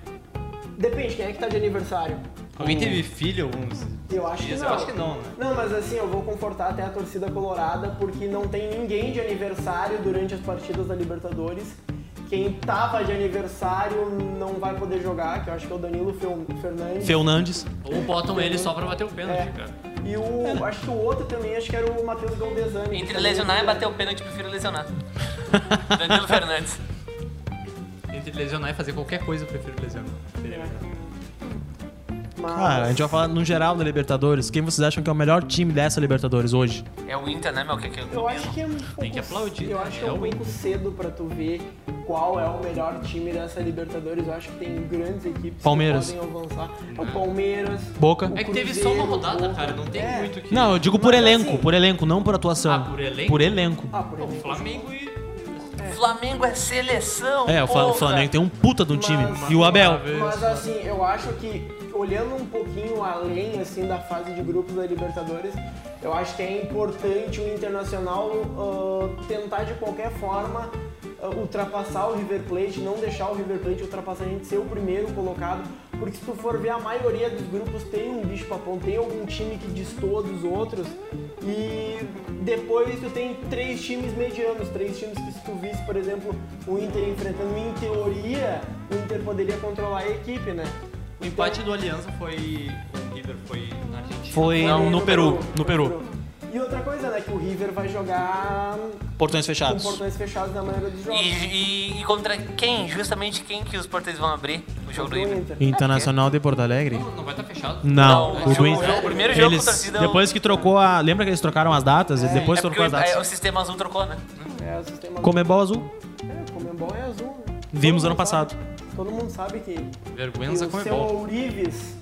Depende, quem é que tá de aniversário? Alguém teve filho alguns Eu acho que dias? não. Eu acho que não, né? Não, mas assim, eu vou confortar até a torcida colorada, porque não tem ninguém de aniversário durante as partidas da Libertadores. Quem tava de aniversário não vai poder jogar, que eu acho que é o Danilo Fernandes. Fernandes. Ou botam ele só pra bater o pênalti, É. cara. E o. Acho que o outro também, acho que era o Matheus Galdesani. que Entre lesionar e bater o pênalti, prefiro lesionar. Danilo Fernandes. Entre lesionar e fazer qualquer coisa, eu prefiro lesionar. É. Mas... Cara, a gente vai falar no geral da Libertadores. Quem vocês acham que é o melhor time dessa Libertadores hoje? É o Inter, né, meu? Que, que, Eu acho que é um pouco, que aplaudir, Eu né? acho que é É um o pouco cedo pra tu ver qual é o melhor time dessa Libertadores. Eu acho que tem grandes equipes Palmeiras. que podem avançar. É o Palmeiras. Boca. o É que teve só uma rodada, Boca. cara. Não tem É. muito que. Não, eu digo por Mas elenco, assim- por elenco, não por atuação. Ah, por elenco? Por elenco. Ah, por O exemplo. Flamengo e. Flamengo é seleção. É, o o. Flamengo tem um puta de um time. Mas- E o Abel. Mas assim, eu acho que olhando um pouquinho além assim da fase de grupos da Libertadores, eu acho que é importante o Internacional ah, tentar de qualquer forma ah, ultrapassar o River Plate, não deixar o River Plate ultrapassar a gente ser o primeiro colocado, porque se tu for ver a maioria dos grupos tem um bicho papão, tem algum time que destoa dos outros e depois tu tem três times medianos, três times que se tu visse, por exemplo, o Inter enfrentando em teoria o Inter poderia controlar a equipe, né? O empate do Aliança foi. O River foi na Argentina. Foi Não, no Peru. No Peru. E outra coisa, né? Que o River vai jogar Portões com fechados. portões fechados na maioria dos E, jogos. e- e contra quem? Justamente quem que os portões vão abrir o jogo do o Inter? Inter. Internacional de Porto Alegre? Não, não vai estar fechado. Não, Não, o jogo- Inter. o primeiro jogo eles, com torcida- Depois que trocou a. Lembra que eles trocaram as datas? Depois É trocou as o, é, o datas. sistema azul trocou, né? É, o sistema Comebol azul. É, Comembol é azul. né? Vimos ano sabe- passado. Todo mundo sabe que, que o com seu Ourives,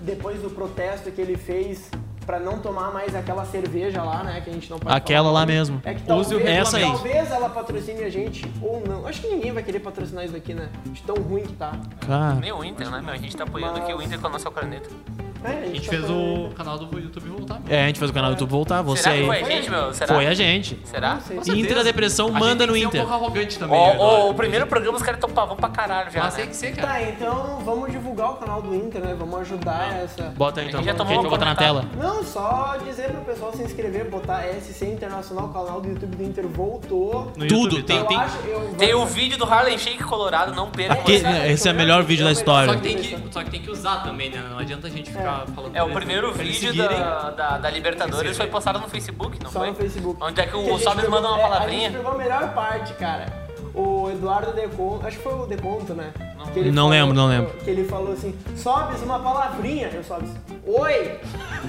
depois do protesto que ele fez pra não tomar mais aquela cerveja lá, né? Que a gente não pode Aquela falar. lá mesmo. É que Use o- talvez, essa aí. talvez ela patrocine a gente ou não. Acho que ninguém vai querer patrocinar isso aqui, né? De tão ruim que tá. Cara. Nem o Inter, né, meu? A gente tá apoiando aqui o Inter com a nossa corneta. É, A gente tá fez falando o canal do YouTube voltar. É, a gente fez o canal do YouTube voltar. Você Será que aí. foi a gente, meu? Será? Foi a gente. Será? Da Depressão A gente manda no Inter. um pouco arrogante também. Né, ó, Eduardo? o primeiro programa os caras tão pavão pra caralho já, Mas né? tem que ser, cara. Tá, então vamos divulgar o canal do Inter, né? Vamos ajudar essa. Bota aí então. A gente já tomou Gente, vou botar na tela. Não, só dizer pro pessoal se inscrever, botar SC Internacional, o canal do YouTube do Inter voltou. Tudo, No YouTube, tem- tá? eu tem- acho, eu Tem vou- o vídeo do Harlem Shake Colorado, não perca. Aqui- É, esse é o melhor vídeo da história. Só que, tem que, só que tem que usar também, né? Não adianta a gente ficar falando. É, o primeiro vídeo da, da, da Libertadores foi postado no Facebook, não Só foi? no Facebook. Onde é que o Sobis manda uma é, A palavrinha? gente pegou a melhor parte, cara. O Eduardo Deconto, acho que foi o Deconto, né? Que ele Não lembro, não lembro. Que ele falou assim, Sobes uma palavrinha. Eu Sobes, oi!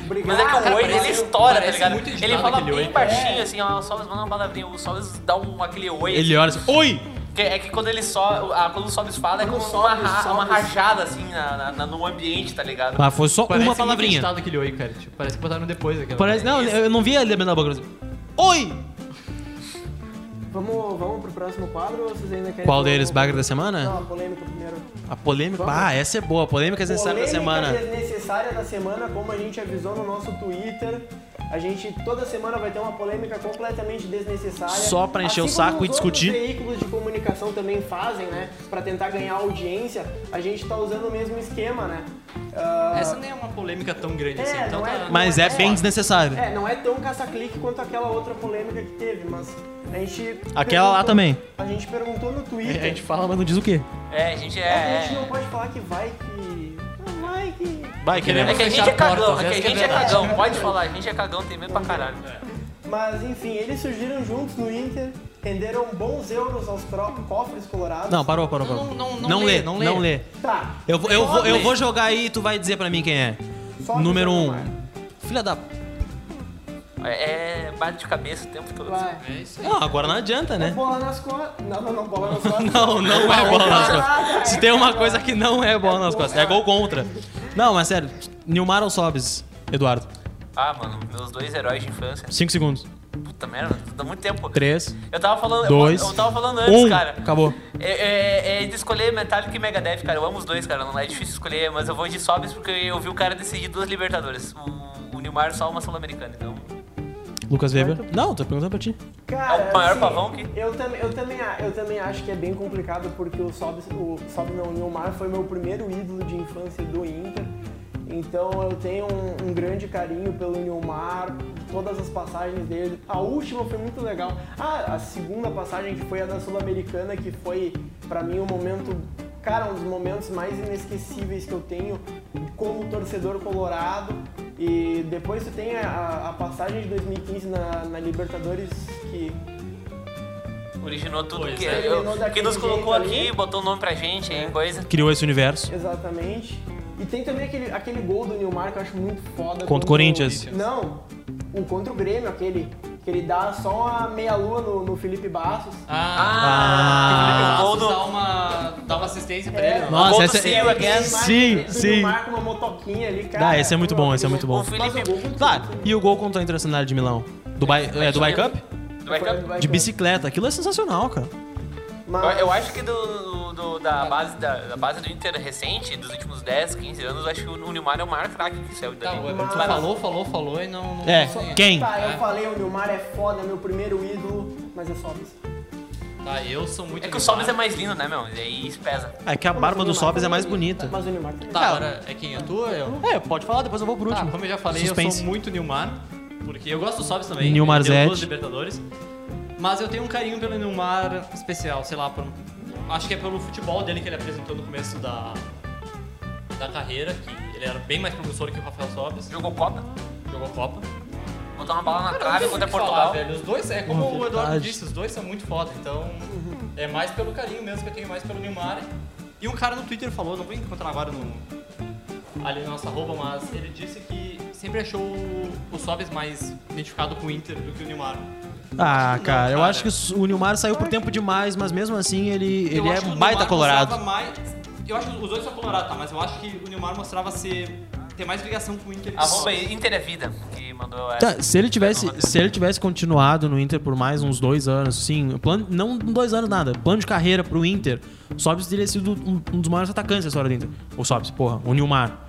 Obrigado. Mas é que o oi dele estoura, tá parece ligado? muito editado Ele fala aquele bem oi. baixinho, É. assim, ó, o Sobis manda uma palavrinha, o Sobis dá um, aquele oi. Ele olha assim. Oi! Que é que quando ele só. ah, quando o Sobis fala, é como sobe, uma, ra- sobe. uma rajada assim na, na- no ambiente, tá ligado? Ah, foi só Parece uma palavrinha. editado aquele oi, cara. Tipo, parece que botaram depois aquela. Parece, não, eu não vi ele abrindo a boca. assim, Oi! Vamos, vamos pro próximo quadro ou vocês ainda querem... Qual deles? Bagre da semana? Não, a polêmica primeiro. A polêmica. Vamos. Ah, essa é boa. Polêmica necessária da Polêmica semana. desnecessária da semana, como a gente avisou no nosso Twitter. A gente toda semana vai ter uma polêmica completamente desnecessária. Só pra encher o Assim saco como e discutir. veículos de comunicação também fazem, né? Pra tentar ganhar audiência, a gente tá usando o mesmo esquema, né? Ah, Essa nem é uma polêmica tão grande É, assim. Então não é- tá. Mas é bem desnecessário. É, não é tão caça-clique quanto aquela outra polêmica que teve, mas a gente. Aquela lá também. A gente perguntou no Twitter. A gente fala, mas não diz o quê? É, a gente É que a é. gente não pode falar que vai que. Não vai que. Vai, É queremos. que a gente é cagão, portas, é que a é gente é cagão, pode falar, a gente é cagão, tem medo pra caralho. Mas enfim, eles surgiram juntos no Inter, renderam bons euros aos cofres colorados. Não, parou, parou, parou. Não, não, não não lê, lê, não não lê. lê. Tá. Eu, vou- eu, vou, eu vou jogar aí e tu vai dizer pra mim quem é. Sobe Número o um. celular. Filha da. É, bate de cabeça o tempo todo. Vai. É isso aí. Não, agora não adianta, É né? bola nas costas. Não, não, não, bola nas costas. Não, não é bola nas costas. Se tem uma coisa que não é bola nas costas, é gol contra. Não, mas sério, Nilmar ou Sobes, Eduardo? Ah, mano, meus dois heróis de infância. 5 segundos. Puta merda, dá muito tempo. 3, Eu tava falando, Dois. eu, eu tava falando antes, 1. cara. Acabou. É, é, é de escolher Metallica e Megadeth, cara. Eu amo os dois, cara. Não é difícil escolher, mas eu vou de Sobs porque eu vi o cara decidir duas Libertadores. O, o Nilmar só uma Sul-Americana, então. Lucas Weber? Não, tô perguntando pra ti. Cara, É o maior assim, pavão que- Eu também, eu, também, eu também acho que é bem complicado porque o Sob, o Sob não, o Nilmar foi meu primeiro ídolo de infância do Inter. Então eu tenho um, um grande carinho pelo Nilmar, todas as passagens dele. A última foi muito legal. Ah, a segunda passagem que foi a da Sul-Americana, que foi pra mim um momento, cara, um dos momentos mais inesquecíveis que eu tenho como torcedor colorado. E depois tu tem a, a passagem de 2015 na, na Libertadores que Originou tudo Pois que, é. eu- que nos colocou aqui, ali. botou o nome pra gente É. aí, coisa. Criou esse universo. Exatamente. E tem também aquele, aquele gol do Nilmar que eu acho muito foda. Contra o Corinthians. Não, o contra o Grêmio, aquele. Que ele dá só uma meia-lua no, no Felipe Bastos. Ah. o o gol do- dá uma, dá uma assistência pra É. ele. Nossa, essa See é... again. Sim, sim. Com uma motoquinha ali, cara. Ah, esse é muito bom, esse é muito bom. O Felipe- contra- Tá, e o gol contra o Internacional de Milão? Dubai, é, Dubai Cup? Do backup? De bicicleta. Aquilo é sensacional, cara. Mas- Eu, eu acho que do, do- da, base, da, da base do Inter recente, dos últimos 10, 15 anos, eu acho que o Nilmar é o maior craque que saiu Tá, o Everton Mas- falou, falou, falou e não. não É, quem? Tá, eu É. falei, o Nilmar é foda, é meu primeiro ídolo, mas é só isso. Tá, eu sou muito. É que o Neymar. Sobs é mais lindo, né, meu? E aí isso pesa. É que a barba do Sobes é mais bonita. Mas o Nilmar também. Tá, agora é quem? É tu ou eu? É, pode falar, depois eu vou pro Tá, último. como eu já falei, eu Suspense. sou muito Nilmar, porque eu gosto do Sobs também. Zete. duas Libertadores. Mas eu tenho um carinho pelo Nilmar especial, sei lá, por acho que é pelo futebol dele que ele apresentou no começo da, da carreira, que ele era bem mais promissor que o Rafael Sobis. Jogou Copa, Jogou Copa. botou uma bala na Cara, trave contra Portugal. falar, velho. Os dois, é como Uma o Eduardo verdade. disse, os dois são muito foda. Então, é mais pelo carinho mesmo que eu tenho mais pelo Neymar. E um cara no Twitter falou, não vou encontrar agora no, ali na nossa arroba, mas ele disse que sempre achou o, o Sobis mais identificado com o Inter do que o Neymar. Ah, cara, eu acho que o Nilmar saiu por tempo demais, mas mesmo assim ele, ele é baita colorado. Mais, eu acho que os dois são colorados, tá? Mas eu acho que o Neymar mostrava ser, ter mais ligação com o Inter. Arroba Sobis. Inter é Vida, que mandou essa. Tá, se ele tivesse, se ele tivesse continuado no Inter por mais uns dois anos, sim, plano, não dois anos nada, plano de carreira pro Inter, o Sobs teria sido um, um dos maiores atacantes da história do Inter. O Sobs, porra, o Nilmar.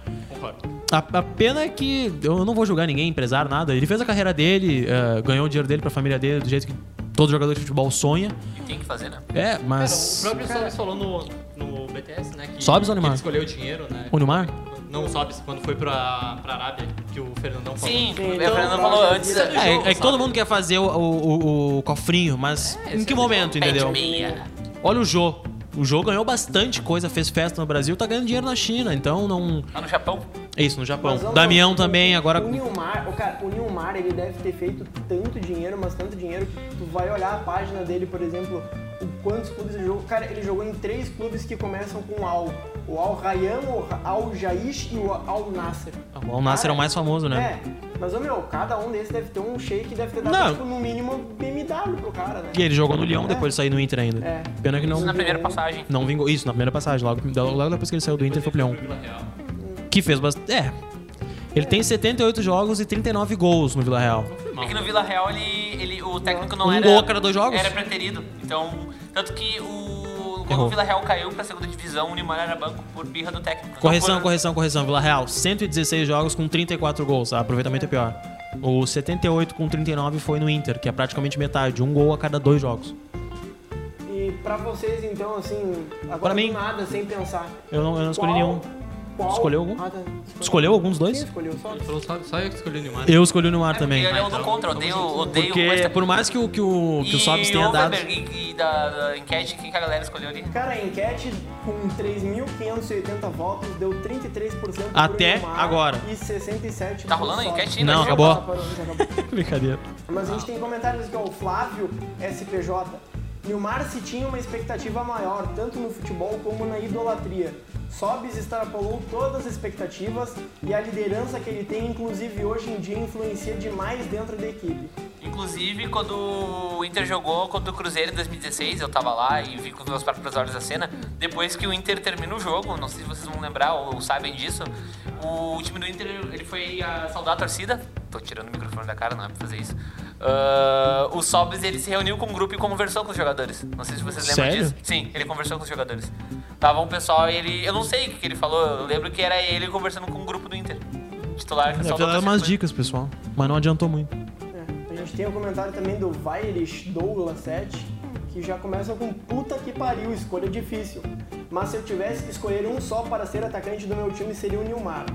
A, a pena é que eu não vou julgar ninguém, empresário, nada. Ele fez a carreira dele, eh, ganhou o dinheiro dele pra família dele, do jeito que todo jogador de futebol sonha. E tem que fazer, né? É, Cara, mas. o próprio Sobis falou no, no BTS, né? Que, Sobis ou que Neymar? ele escolheu o dinheiro, né? O Nilmar? Não o Sobis, quando foi pra, pra Arábia, que o Fernandão falou. Sim, então, Fernanda falou pra- antes. É, jogo, é que todo mundo quer fazer o, o- o- o cofrinho, mas em esse que é o momento, entendeu? meia. Olha o Jô. O Jô ganhou bastante coisa, fez festa no Brasil, tá ganhando dinheiro na China, então não. Lá no Japão. É isso, no Japão. Mas, Damião também, agora. O Nilmar, o, cara, o Nilmar, ele deve ter feito tanto dinheiro, mas tanto dinheiro que tu vai olhar a página dele, por exemplo, o quantos clubes ele jogou. Cara, ele jogou em três clubes que começam com Al. O Al Rayyan, o Al Jaish e o Al Nasser. O Al Nasser é o mais famoso, né? É, mas, ô meu, cada um desses deve ter um shake, deve ter dado, Não. tipo, no mínimo, BMW pro cara, né? E ele jogou no Leão depois de sair no Inter ainda. É. Pena que não. Isso na primeira passagem. Não vingou. Isso, na primeira passagem. Logo, logo depois que ele saiu do Inter, foi pro Leão. Que fez bastante. É. Ele tem 78 jogos e 39 gols no Vila Real. É que no Vila Real ele, ele, o técnico não Um era. gol a cada dois jogos? Era preterido. Então, tanto que o. Quando Errou. o Vila Real caiu pra segunda divisão, o Neymar era banco por birra do técnico. não Correção, por- correção, correção. Vila Real, 116 jogos com 34 gols. Ah, aproveitamento é pior. O 78 com 39 foi no Inter, que é praticamente metade. Um gol a cada dois jogos. E pra vocês, então, assim, agora Pra mim. nada, sem pensar. Eu não, eu não escolhi qual- nenhum. Qual- Escolheu algum? Ah, tá. Escolheu algum dos dois? escolheu só. Só, só eu que escolhi o Neymar. Eu escolhi o Neymar É, também. é um do então, contra, odeio, odeio Porque Cuesta. por mais que o, que o, que o Sobs tenha dado. E, e da, da enquete, quem que a galera escolheu ali? Cara, a enquete com 3.580 votos deu 33% pro Até Neymar agora. E 67% Tá rolando a enquete ainda? Não, acabou. Brincadeira. Mas a gente tem comentários aqui, ó, o Flávio SPJ. Nilmar se tinha uma expectativa maior, tanto no futebol como na idolatria. Sobis extrapolou todas as expectativas e a liderança que ele tem, inclusive hoje em dia, influencia demais dentro da equipe. Inclusive, quando o Inter jogou contra o Cruzeiro em 2016, eu tava lá e vi com os meus próprios olhos a cena. Depois que o Inter termina o jogo, não sei se vocês vão lembrar ou sabem disso, o time do Inter ele foi a saudar a torcida. Tô tirando o microfone da cara, não é pra fazer isso. Ah, o Sobis ele se reuniu com um grupo e conversou com os jogadores. Não sei se vocês lembram Sério? disso. Sim, ele conversou com os jogadores. Tava um pessoal, ele. Eu não sei o que, ele falou, eu lembro que era ele conversando com um grupo do Inter. Titular, que Eu saudou dar umas dicas, pessoal. Mas não adiantou muito. É, a gente tem o comentário também do Vairish Douglas 7, que já começa com puta que pariu, escolha difícil. Mas se eu tivesse que escolher um só para ser atacante do meu time seria o Nilmar.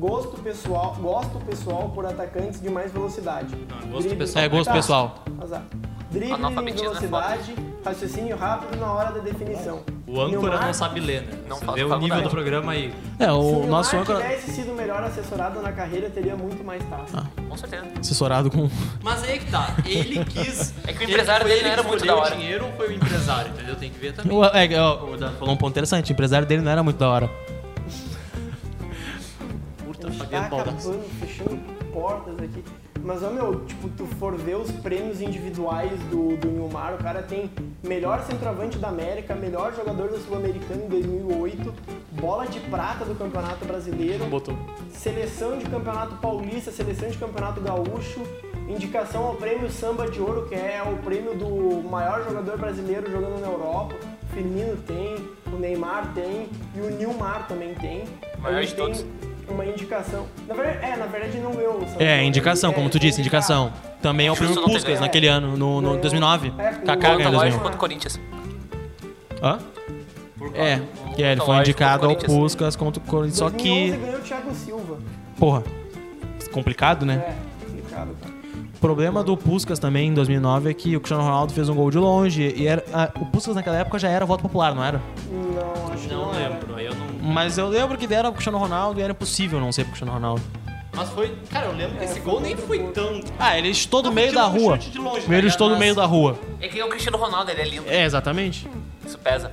Gosto pessoal, gosto pessoal por atacantes de mais velocidade. Não, gosto Drible- pessoal. É gosto Tá, pessoal. azar. Drible é velocidade, raciocínio rápido na hora da definição. O âncora não sabe ler, né? Não vê o nível do programa aí. É, Se o o nosso Nilmar âncora tivesse sido melhor assessorado na carreira, teria muito mais taça. Com certeza. assessorado com. Mas aí que tá, ele quis. É que o empresário ele, dele ele era muito da hora. o dinheiro ou foi o empresário, entendeu? Tem que ver também. O, é, ó, o Dan falou um ponto interessante. O empresário dele não era muito da hora. Tá Fabiano Baldasso. acabando, fechando portas aqui. Mas, ó, meu, tipo, tu for ver os prêmios individuais do, do Nilmar, o cara tem melhor centroavante da América, melhor jogador da Sul-Americana em 2008, bola de prata do Campeonato Brasileiro, Botou. seleção de Campeonato Paulista, seleção de Campeonato Gaúcho, indicação ao prêmio Samba de Ouro, que é o prêmio do maior jogador brasileiro jogando na Europa. O Firmino tem, o Neymar tem e o Nilmar também tem. Maior de gente tem todos. Uma indicação. Na verdade, é, na verdade não o de É, indicação, como é tu disse, indicado. indicação. Também é o prêmio não Puskas ganho. naquele ano, no, no Ganhou. 2009. É, Kaká o ganhou em Conta 2000. lógico contra o Corinthians. Hã? É, que é, ele foi indicado ao. Puskas contra o Corinthians. Só 2011 que, ganhou o Thiago Silva. porra, complicado, né? É, complicado, cara. problema do Puskas também em 2009 é que o Cristiano Ronaldo fez um gol de longe e era, a- o Puskas naquela época já era voto popular, não era? Não, acho que Não não era. lembro, aí eu não. Mas eu lembro que deram pro Cristiano Ronaldo e era impossível não ser pro Cristiano Ronaldo. Mas foi. Cara, eu lembro que esse gol nem foi tão. Ah, ele do Não, meio da rua. de longe, ele chutou do Mas- meio da rua. É que é o Cristiano Ronaldo, ele é lindo. É, exatamente. Isso pesa.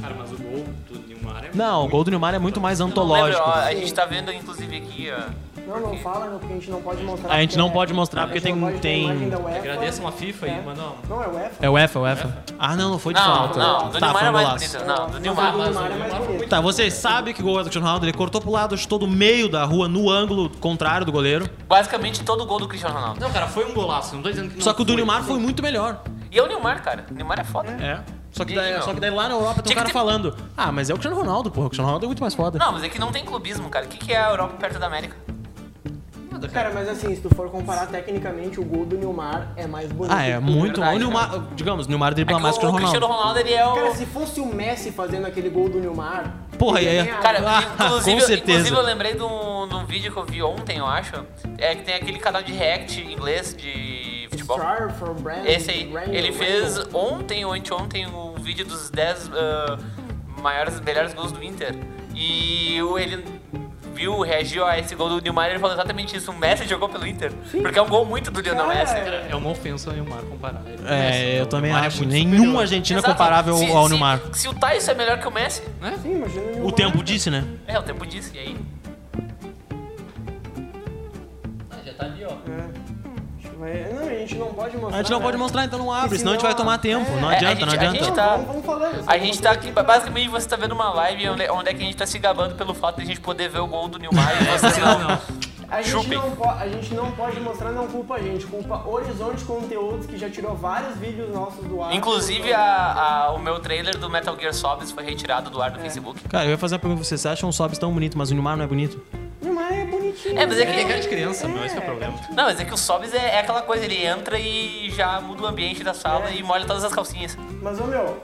Cara, mas o gol do Neymar é. Não, o gol do Neymar é muito mais Eu não lembro, antológico. ó, a gente tá vendo inclusive aqui, ó. Não, não fala, não, porque a gente não pode mostrar. A gente porque não é- pode mostrar a porque tem- a tem- da UEFA. Agradeça uma FIFA É. e manda uma. Não, é UEFA. É o UEFA, é o UEFA. Ah, não, não foi de Não, falta. não, do tá, foi é um mais golaço. bonito. Não, do Neymar. o o é mais bonito. Tá, vocês sabem que o gol é do Cristiano Ronaldo, ele cortou pro lado, chutou do meio da rua, no ângulo contrário do goleiro. Basicamente todo gol do Cristiano Ronaldo. Não, cara, foi um golaço. Não tô dizendo que não Só que o do. Neymar foi muito melhor. E é o Neymar, cara. O Neymar é foda. É. Só que, aí, daí, só que daí lá na Europa tem um cara ter- falando: Ah, mas é o Cristiano Ronaldo, porra. O Cristiano Ronaldo é muito mais foda. Não, mas é que não tem clubismo, cara. O que, que é a Europa perto da América? Nada, cara. Cara, mas assim, se tu for comparar tecnicamente, o gol do Neymar é mais bonito. Ah, é muito. verdade, o Neymar, digamos, o Neymar É dribla que mais que o o Cristiano Ronaldo. Ronaldo, ele é o... Cara, se fosse o Messi fazendo aquele gol do Neymar. Porra, é-. Cara, Ah, inclusive, com certeza. inclusive eu lembrei de um, de um vídeo que eu vi ontem, eu acho. É que tem aquele canal de react em inglês de futebol. Star for Brand, Esse aí. Brand- Ele Brand- fez ontem ou anteontem um vídeo dos 10 ah, maiores, melhores gols do Inter. E o- ele viu, reagiu a esse gol do Neymar e ele falou exatamente isso. O Messi jogou pelo Inter. Porque é um gol muito do Lionel Messi. é- É uma ofensa o Neymar comparar. Ele É, eu o também Neymar é acho. muito Nenhum superior. argentino é Exato. comparável Se- ao se- Neymar. Se o Tyson é melhor que o Messi, Sim, imagina o. O tempo disse, né? é, o tempo disso. E aí? Vai- Não, a gente não pode mostrar. A gente não né? pode mostrar, então não abre, Porque senão a gente vai tomar tempo. Não É, a adianta, gente- não a adianta. gente tá- Vamos, vamos falando. A gente tá aqui, basicamente você tá vendo uma live onde, onde é que a gente tá se gabando pelo fato de a gente poder ver o gol do Neymar e você Não, não. não. A gente, Chupem. não po- a gente não pode mostrar, não culpa a gente, culpa Horizonte Conteúdos, que já tirou vários vídeos nossos do ar. Inclusive a, a- o meu trailer do Metal Gear Solid foi retirado do ar do Facebook. Cara, eu ia fazer uma pergunta pra vocês. Vocês acham o Sobs tão bonito, mas o Neymar não é bonito? Neymar é bonitinho. É, mas é que né? Tem cara de criança, meu, esse que é o problema. Não, mas é que o Sobs é, é aquela coisa, ele entra e já muda o ambiente da sala É. e molha todas as calcinhas. Mas, ô meu,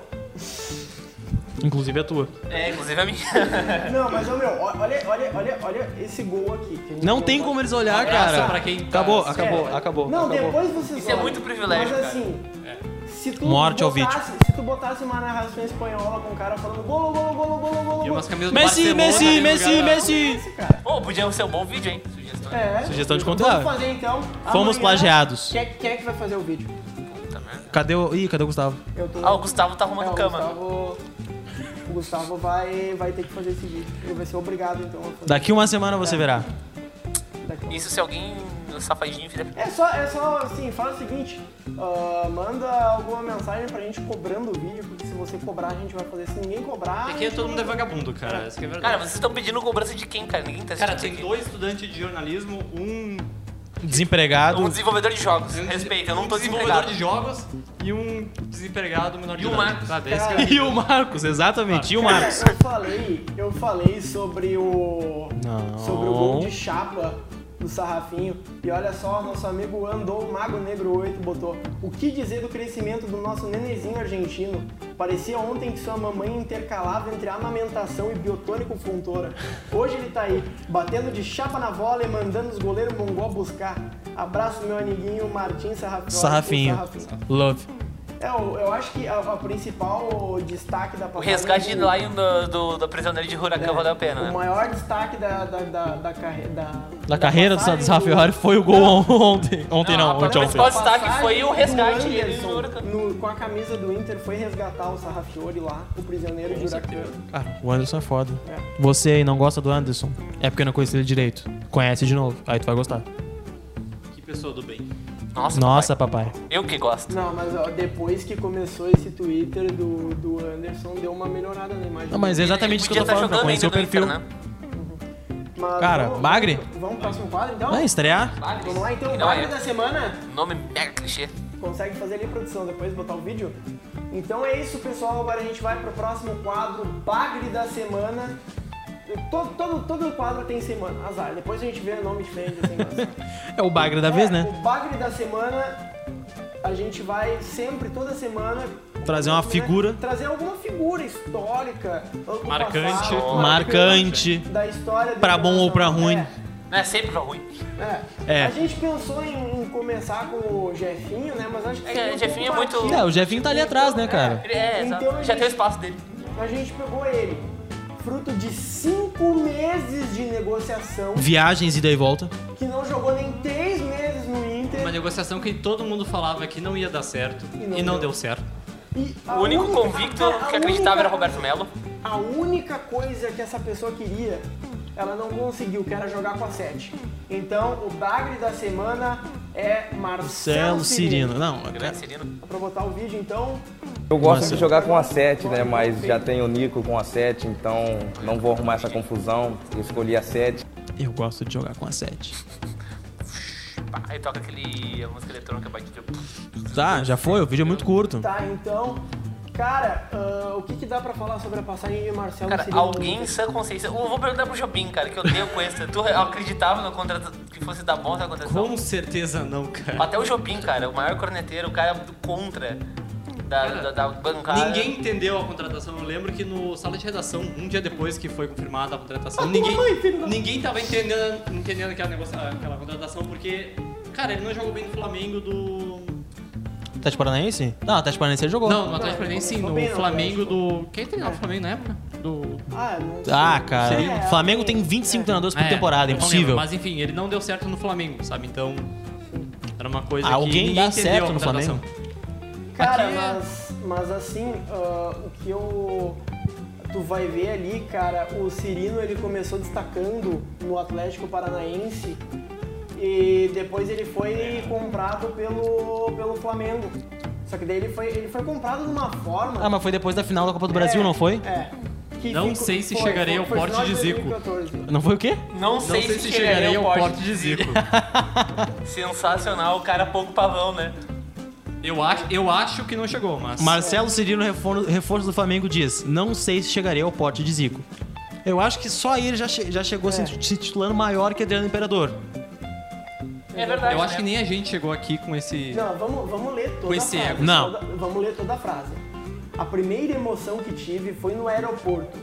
Inclusive a tua. É, inclusive a minha. não, mas, ô meu, olha, olha, olha, olha esse gol aqui. que Não tem como eles olhar, cara. pra quem tá- Acabou, É. acabou, acabou. Não, acabou. depois vocês Isso é olham. muito privilégio, Mas cara. assim, Morte ao botasse, se tu botasse uma narração espanhola com o cara falando golo, golo, golo, golo, golo, E umas camisas do Messi, Barcelona Messi, Messi, Messi. Pô, podia ser um bom vídeo, hein? Sugestão. É. Sugestão de Vamos conteúdo. fazer então. Fomos Amanhã, plagiados. Quem, é- quem é que vai fazer o vídeo? Puta merda. Cadê o. Ih, cadê o Gustavo? Eu tô... Ah, o Gustavo tá É, arrumando o cama. Gustavo, o Gustavo vai, vai ter que fazer esse vídeo. Ele vai ser obrigado, então. Daqui uma semana você verá. Isso se alguém safadinho fizer. É só, é só assim, fala o seguinte, ah, manda alguma mensagem pra gente cobrando o vídeo, porque se você cobrar, a gente vai fazer. Se ninguém cobrar. É que todo mundo é vagabundo, cara. Isso que é verdade. Cara, vocês estão pedindo cobrança de quem, cara? Ninguém tá assistindo Cara, tem aqui. dois estudantes de jornalismo, um. Desempregado. Um desenvolvedor de jogos. um Respeita, eu não um tô desenvolvedor desempregado. de jogos e um desempregado menor de E o. Marcos. É Cara, E o Marcos, exatamente. E o Cara, Marcos. eu falei, eu falei sobre o. Não. Sobre o gol de chapa do Sarrafinho. E olha só, nosso amigo Andou, Mago Negro 8, botou. O que dizer do crescimento do nosso nenezinho argentino? Parecia ontem que sua mamãe intercalava entre amamentação e biotônico fontora. Hoje ele tá aí, batendo de chapa na bola e mandando os goleiros mongol buscar. Abraço, meu amiguinho Martim Sarrafinho. Sarrafinho. Love. É, eu, eu acho que a, a principal destaque da O resgate do- Lion do, do, do prisioneiro de Huracan valeu a pena, o né? maior destaque da, da, da, da, carre- da, Da carreira do Rafiori foi o gol ontem. Ontem Não, não, ontem principal ontem. destaque foi o resgate Anderson no- com a camisa do Inter foi resgatar o Sarrafiori lá, o prisioneiro de Huracan. Cara, o Anderson é foda. É. Você aí não gosta do Anderson, é porque não conhece ele direito. Conhece de novo, aí tu vai gostar. Que pessoa do bem. Nossa, Nossa, papai. papai. Eu que gosto. Não, mas ó, depois que começou esse Twitter do, do Anderson, deu uma melhorada na imagem. Não, mas é exatamente isso que eu tô tá falando, pra conhecer o perfil. Inter, né? Mas Cara, vamos- Bagre? Vamos, vamos pro próximo quadro então? Vai estrear? Vamos lá então, Bagre é. da semana. Nome mega clichê. Consegue fazer ali, produção, depois botar o vídeo? Então é isso, pessoal. Agora a gente vai pro próximo quadro, Bagre da Semana. Todo, todo, todo quadro tem semana, azar. Depois a gente vê nome diferente assim. mas- É o bagre da vez, É, né? O Bagre da Semana, a gente vai sempre, toda semana... Trazer uma né, figura. Trazer alguma figura histórica. Marcante. passado, Marcante. Da história. do Pra bom ou pra ruim. É. É sempre pra ruim. É. É. A gente pensou em, em começar com o Jefinho, né? Mas acho que É, o Jefinho é muito-. É, o Jefinho tá ali atrás, né, cara? Ele é, Então, exato. Já tem o gente- espaço dele. A gente pegou ele, fruto de cinco meses de negociação, Viagens ida e volta. que não jogou nem três meses no Inter. Uma negociação que todo mundo falava que não ia dar certo e não, deu. deu certo. E a O único única- convicto cara, a que acreditava única- era Roberto Melo. A única coisa que essa pessoa queria, ela não conseguiu, que era jogar com a 7. Então, o bagre da semana é Marcelo Celo Cirino. Não, cara, Grande Cirino. Pra botar o vídeo, então, Eu gosto Nossa. de jogar com a 7, né? Mas já tenho o Nico com a 7, então não vou arrumar essa confusão. Eu escolhi a 7. eu gosto de jogar com a 7. Pá, Aí toca aquele. a música eletrônica batida. Tá, já foi, o vídeo é muito curto. tá, então... Cara, ah, o que, que dá pra falar sobre a passagem de Marcelo Cara, Cirino? alguém em sã consciência. Eu vou perguntar pro Jobim, cara, que eu tenho com esse. Tu acreditava no contrato que fosse dar bom essa contratação? Com certeza não, cara. Até o Jobim, cara, o maior corneteiro, o cara do contra da, da, da bancada. Ninguém entendeu a contratação. Eu lembro que no sala de redação, um dia depois que foi confirmada a contratação, Ah, ninguém, mãe, ninguém tava entendendo, entendendo aquela, negocia- aquela contratação porque, cara, ele não jogou bem no Flamengo do. Atlético Paranaense? Não, Atlético Paranaense ele jogou. Não, no Atlético Paranaense sim, no Flamengo do. Quem treinava o Flamengo na época? Do. Ah, não sei. Ah, cara. É, Flamengo alguém- tem 25 é. treinadores por É, temporada, eu não impossível. lembro, Mas enfim, ele não deu certo no Flamengo, sabe? Então. Era uma coisa que Alguém ninguém dá entendeu certo a no contratação. Cara, Aqui é- mas, mas assim, ah, o que eu. Tu vai ver ali, cara, o Cirino ele começou destacando no Atlético Paranaense e depois ele foi comprado pelo, pelo Flamengo. Só que daí ele foi, ele foi comprado de uma forma. Ah, mas foi depois da final da Copa do Brasil, É, não foi? É. Que Não sei se chegarei ao foi porte de Zico. 2014. Não foi o quê? Não Não sei, sei se chegarei ao porte de Zico. Sensacional, o cara pouco pavão, né? Eu acho, eu acho que não chegou, mas. Marcelo Cirino, refor- reforço do Flamengo, diz: Não sei se chegaria ao pote de Zico. Eu acho que só ele já, che- já chegou se se titulando maior que Adriano Imperador. É verdade. Eu acho né? que nem a gente chegou aqui com esse. Não, vamos, vamos ler toda Com a esse frase. ego. Não. Toda- vamos ler toda a frase. A primeira emoção que tive foi no aeroporto,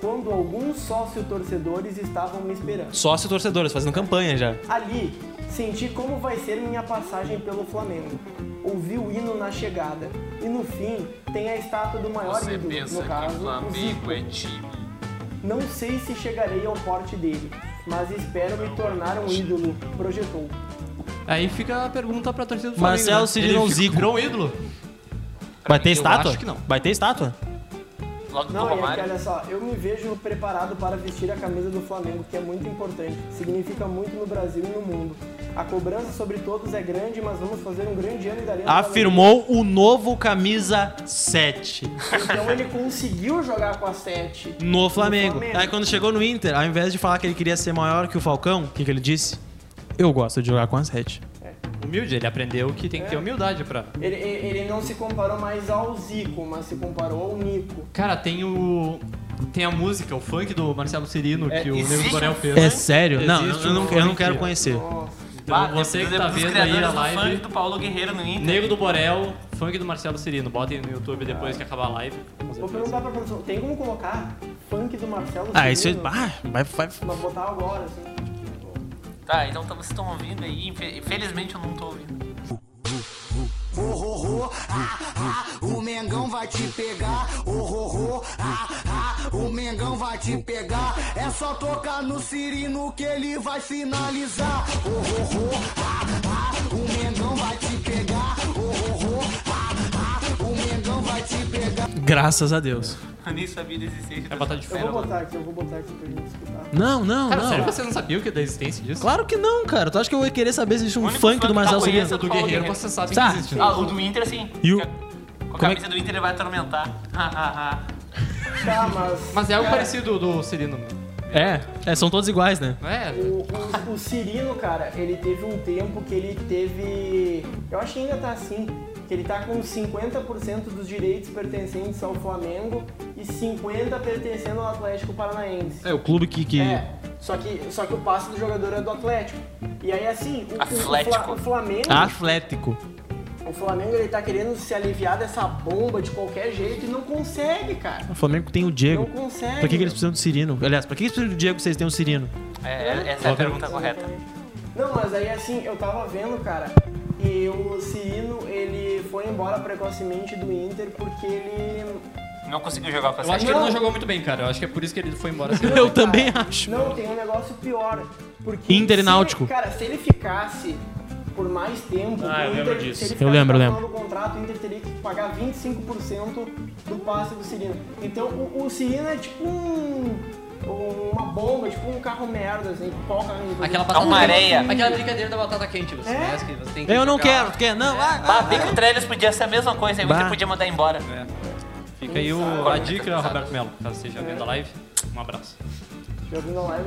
quando alguns sócio-torcedores estavam me esperando. Sócio torcedores, fazendo campanha já. Ali, senti como vai ser minha passagem pelo Flamengo. Ouvi o hino na chegada. E no fim, tem a estátua do maior Você ídolo, pensa no que caso, o o Flamengo Zico. é time. Não sei se chegarei ao porte dele, mas espero me tornar um ídolo, projetou. Aí fica a pergunta pra torcida do Flamengo. Marcelo né? Ele ou fica- Zico? Virou um ídolo? Vai ter eu estátua? acho que não. Vai ter estátua? Logo Não, e aqui, olha só, eu me vejo preparado para vestir a camisa do Flamengo, que é muito importante. Significa muito no Brasil e no mundo. A cobrança sobre todos é grande, mas vamos fazer um grande ano e daremos Afirmou o novo camisa 7 alegria. Então ele conseguiu jogar com a 7 no Flamengo. Aí quando chegou no Inter, ao invés de falar que ele queria ser maior que o Falcão, o que, que ele disse? Eu gosto de jogar com a 7. Humilde, ele aprendeu que tem que ter humildade pra. Ele, ele ele não se comparou mais ao Zico, mas se comparou ao Nico. Cara, tem o. Tem a música, o funk do Marcelo Cirino É, que o Nego Borel fez. É sério? Não, eu não, eu não quero conhecer. Nossa. Então Ah, você que tá vendo aí a live. funk do Paulo Guerreiro no Inter. Nego do Borel, funk do Marcelo Cirino. Botem no YouTube depois que acabar a live. Vou perguntar pra produção, tem como colocar funk do Marcelo Ah, isso é. Cirino? Ah, vai, vai. Mas botar agora, assim. Tá, então tá- vocês estão ouvindo aí. Infe- Infelizmente eu não tô ouvindo. Oh, oh, oh, ah, ah, o Mengão vai te pegar. Oh, oh, oh, ah, ah, o Mengão vai te pegar. É só tocar no Cirino que ele vai finalizar. Oh, oh, oh, ah, ah, o Mengão vai te Graças a Deus. Eu nem sabia da existência dessa botar de Eu fé. vou botar aqui, eu vou botar aqui pra gente escutar. Não, não, Cara, não. sério, você não sabia o que é da existência disso? Claro que não, cara. Tu acha que eu ia querer saber se existe um único funk funk do Marcelo eu Cirino? conheço do Paulo Guerreiro, Guerreiro. você sabe Tá. que existe. Ah, o do Inter sim. E o- Com a como é camisa do Inter ele vai atormentar. Tá, mas. Mas é algo cara, parecido do Cirino. É, é, são todos iguais, né? É, O, o, o Cirino, cara, ele teve um tempo que ele teve. Eu acho que ainda tá assim. Que ele tá com 50% dos direitos pertencentes ao Flamengo e 50% pertencendo ao Atlético Paranaense. É o clube que. que... É, só que, só que o passe do jogador é do Atlético. E aí, assim, o, o- o, Atlético. Fla- o Flamengo. Atlético. O Flamengo ele tá querendo se aliviar dessa bomba de qualquer jeito e não consegue, cara. O Flamengo tem o Diego. Não consegue. Pra que, que eles precisam do Cirino? Aliás, pra que eles precisam do Diego se eles têm o Cirino? É, essa é a pergunta correta. Não, mas aí assim, eu tava vendo, cara, e o Cirino, ele foi embora precocemente do Inter porque ele... Não conseguiu jogar com a Eu acho que ele não jogou muito bem, cara. Eu acho que é por isso que ele foi embora. assim. Eu também acho. Não, tem um negócio pior. Porque Inter e Náutico. ele- cara, se ele ficasse por mais tempo, Ah, eu o lembro Inter, disso. se ele Eu ficasse lembro, o lembro. final do contrato, o Inter teria que pagar 25% do passe do Cirino. Então o, o Cirino é tipo um, uma bomba, tipo um carro merda, assim, qual carro Aquela É batata uma quente. areia. Aquela brincadeira da batata quente, você É? conhece que você tem que Eu não jogar- quero, tu quer? Não, vai, Bah, vai. bem que o Trellis podia ser a mesma coisa, aí. Inter podia mandar embora. Fica aí o, a dica, Roberto Melo, caso esteja vendo a live. Um abraço.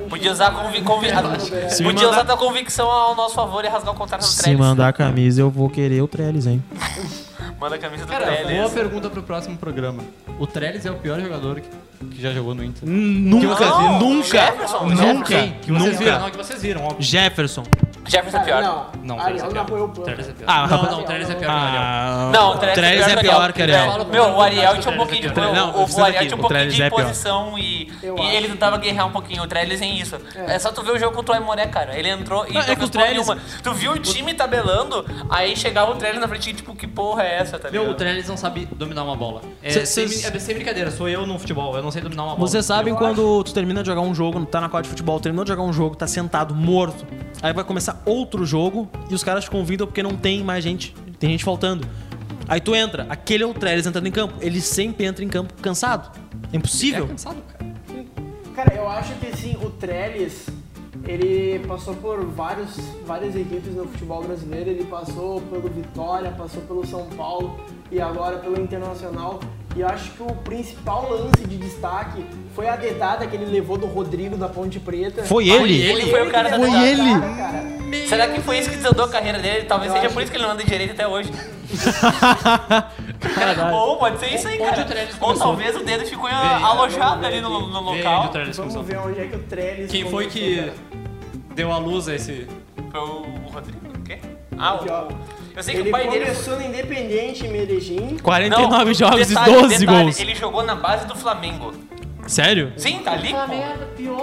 Podia usar, convi convi Se podia usar mandar- tua convicção ao nosso favor e rasgar o contrato do Se Trellis. mandar a camisa, eu vou querer o Trellis, hein? Manda a camisa do Cara, boa Trellis. pergunta pro próximo programa. O Trellis é o pior jogador que, que já jogou no Inter. Nunca, Não, nunca, Jefferson, nunca, Quem? Que vocês viram? nunca. Não, que vocês viram, óbvio. Jefferson. Jefferson é pior. Não, Não, o Ariel é pior. Royal O. Trellis é pior. Ah, não, não, o Trellis é pior que o Ariel. Ah, Não, o Trellis, é que o pior que o Ariel. Meu, o Ariel tinha um pouquinho de. É pior. o- Não, Ariel tinha um pouquinho de é pior. posição e, e ele tentava guerrear um pouquinho. O Trellis é isso. É. só tu ver o jogo contra o Aimoré, cara. Ele entrou e Não, não é que o respondeu Trellis- nenhuma. Tu viu o time tabelando, aí chegava o Trellis na frente e tipo, que porra é essa, tá Meu, ligado? o Trellis não sabe dominar uma bola. É, sem, é brincadeira, sou eu no futebol, eu não sei dominar uma bola. Vocês sabem quando tu termina de jogar um jogo, tá na quadra de futebol, terminou de jogar um jogo, tá sentado, morto. Aí vai começar outro jogo e os caras te convidam porque não tem mais gente, tem gente faltando. Aí tu entra, aquele é o Trellis entrando em campo. Ele sempre entra em campo cansado. É É impossível. cansado, cara. Cara, eu acho que assim, o Trellis, ele passou por vários, várias equipes no futebol brasileiro. Ele passou pelo Vitória, passou pelo São Paulo e agora pelo Internacional. E eu acho que o principal lance de destaque foi a dedada que ele levou do Rodrigo da Ponte Preta. Foi ele? Ele foi o cara da que levou dedada. a cara, cara. Será que foi isso que desandou a carreira dele? Talvez Eu seja acho por isso que ele não anda direito até hoje. Caralho. Ou pode ser isso aí, Onde cara. o Trellis Ou começou? talvez o dedo ficou alojado ali no, no Vem local. onde o Trellis Vamos começou. ver onde é que o Trellis Quem foi começou, que cara. deu a luz a esse... Foi o Rodrigo? O quê? Ah, Aqui, ó. o... Eu sei que Ele o pai dele... começou no Independente em Medellín. 49 Não, jogos detalhe, e 12 detalhe, gols. Ele jogou na base do Flamengo. Sério? Sim, tá ali, pô.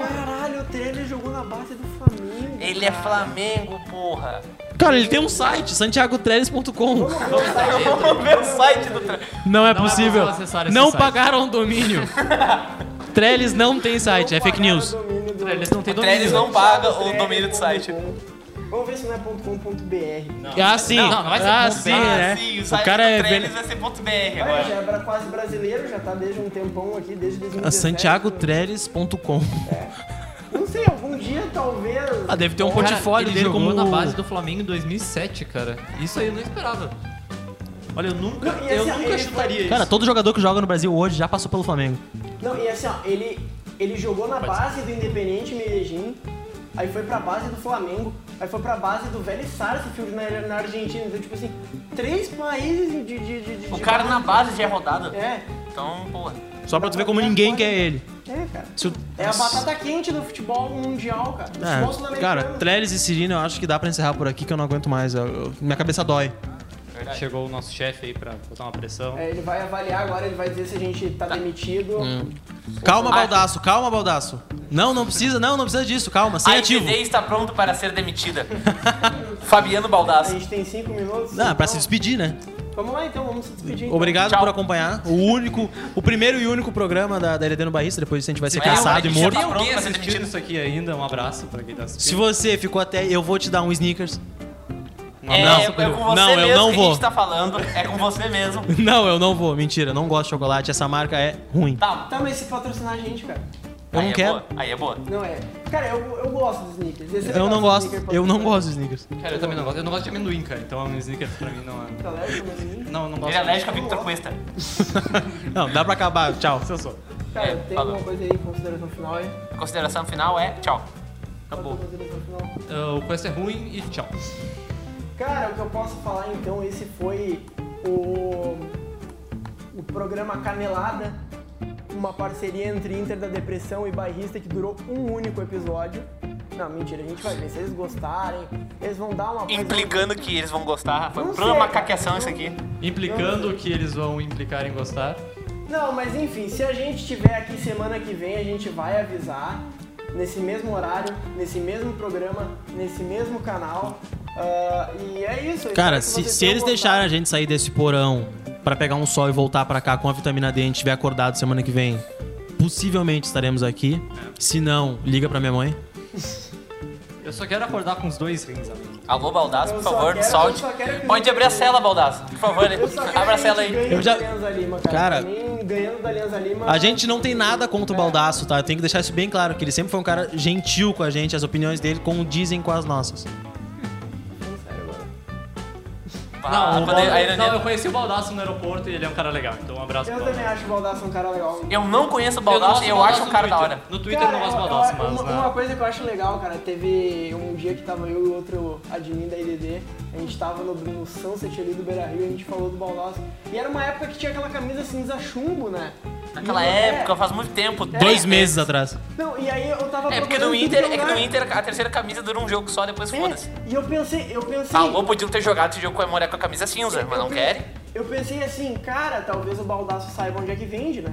Caralho, o Trellis jogou na base do Flamengo. Ele é. Flamengo, porra. Cara, ele tem um site, santiagotrellis.com. Vamos ver o site do... Não é Não é possível. Não site. pagaram o domínio. Trellis não tem site, é fake news. Trellis não tem O Trellis domínio. não paga o domínio do site. Vamos ver se não é .com.br. Ah, sim. Não, não vai ser ah, ponto sim, BR. né? Ah, sim, o O site cara do é Trellis vai ser ponto .br agora. já era quase brasileiro, já tá desde um tempão aqui, desde 2017. Ah, santiagotrellis.com. Não sei, algum dia talvez. Ah, deve ter um Cara, portfólio ele dele jogou como na base do Flamengo em 2007, cara. Isso aí eu não esperava. Olha, eu nunca, Não, eu assim, nunca chutaria isso. Cara, todo jogador que joga no Brasil hoje já passou pelo Flamengo. Não, e assim, ó, ele, ele jogou na base do Independente Medellín, aí foi pra base do Flamengo, aí foi pra base do Vélez Sarsfield na, na Argentina. Então, tipo assim, três países de. de, de, O de cara na base já é rodado. É, Então, porra. Só pra tu ver como ninguém quer ele. é, cara. O- É a batata quente do futebol mundial, cara. Do É, cara, Trellis e Cirino eu acho que dá pra encerrar por aqui que eu não aguento mais. Eu- eu- minha cabeça dói. Chegou o nosso chefe aí pra botar uma pressão. É, ele vai avaliar agora, ele vai dizer se a gente tá demitido. Hum. Calma, Baldaço, calma, Baldaço. Não, não precisa, não, não precisa disso, calma, sem A ativo. Está pronto para ser demitida. Fabiano A Baldasso. gente tem cinco minutos. Não, é pra então- se despedir, né? Vamos lá então, vamos se despedir. então. Obrigado Tchau. por acompanhar. O único, o primeiro e único programa da, da LD no Barrista. Depois a gente vai ser É, caçado e morto. tá pronto pra isso aqui ainda? Um abraço pra quem tá Se assistindo. você ficou até, eu vou te dar um sneakers. Um É, abraço é pro- com você Não, eu mesmo não que vou. a gente tá falando. É com você mesmo. Não, eu não vou. Mentira, eu não gosto de chocolate. Essa marca é ruim. Tá, Tá, mas se patrocinar a gente, cara. Eu aí não é quero. boa. Aí é boa. Não é. Cara, eu, eu gosto dos sneakers. Esse é Eu não gosto. sneaker Eu não gosto de sneakers. Cara, eu também não gosto. Eu não gosto de amendoim, cara. Então um sneaker pra mim não é. Tá alérgico amendoim? Não, eu não gosto. Ele é alérgico a Victor Cuesta. Não, dá pra acabar. Tchau. Eu sou. Cara, É, tem falou. alguma coisa aí, consideração final aí? Consideração final é tchau. Acabou. Consideração final. Uh, o Quest é ruim e tchau. Cara, o que eu posso falar então, esse foi o, o programa Canelada, uma parceria entre Inter da Depressão e Bairrista que durou um único episódio. Não, mentira, a gente vai ver. Se eles gostarem, eles vão dar uma Implicando que eles vão gostar. Foi sei, macaqueação isso aqui. Implicando que eles vão implicar em gostar. Não, mas enfim, se a gente tiver aqui semana que vem, a gente vai avisar. nesse mesmo horário, nesse mesmo programa, nesse mesmo canal. Ah, e é isso. Cara, se, se eles gostado. deixarem a gente sair desse porão pra pegar um sol e voltar pra cá com a vitamina D e a gente estiver acordado semana que vem, possivelmente estaremos aqui. Se não, liga pra minha mãe. Eu só quero acordar com os dois rins, amigo. Alô, Baldaço, Eu por favor, quero- solte. eu Pode abrir a cela, Baldaço. Por favor, Eu abra a cela gente aí. Eu já- Lima, cara. Cara- mim, ganhando da Alianza Lima... A gente não tem nada contra o Baldaço, tá? Tem que deixar isso bem claro, que ele sempre foi um cara gentil com a gente, as opiniões dele condizem com as nossas. Ah, o quando a ironia- não, eu conheci o Baldaço no aeroporto e ele é um cara legal. Então um abraço Eu pro também acho o Baldaço um cara legal. Eu não conheço o gosto e eu acho um no cara da hora. No Twitter eu não gosto do eu- mas... uma, né? uma coisa que eu acho legal, cara, teve um dia que tava eu e outro admin da IDD, a gente tava no, no Sunset ali do Beira Rio e a gente falou do Baldaço. E era uma época que tinha aquela camisa cinza chumbo, né? Naquela E- é, época, faz muito tempo. Dois meses atrás. Não, e aí eu tava É porque no Inter, é que no Inter a terceira camisa dura um jogo só, depois É, foda-se. e eu pensei, eu pensei... Falou, podiam ter jogado esse jogo com a mulher com a camisa cinza, mas não eu, querem. Eu pensei assim, cara, talvez o Baldaço saiba onde é que vende, né?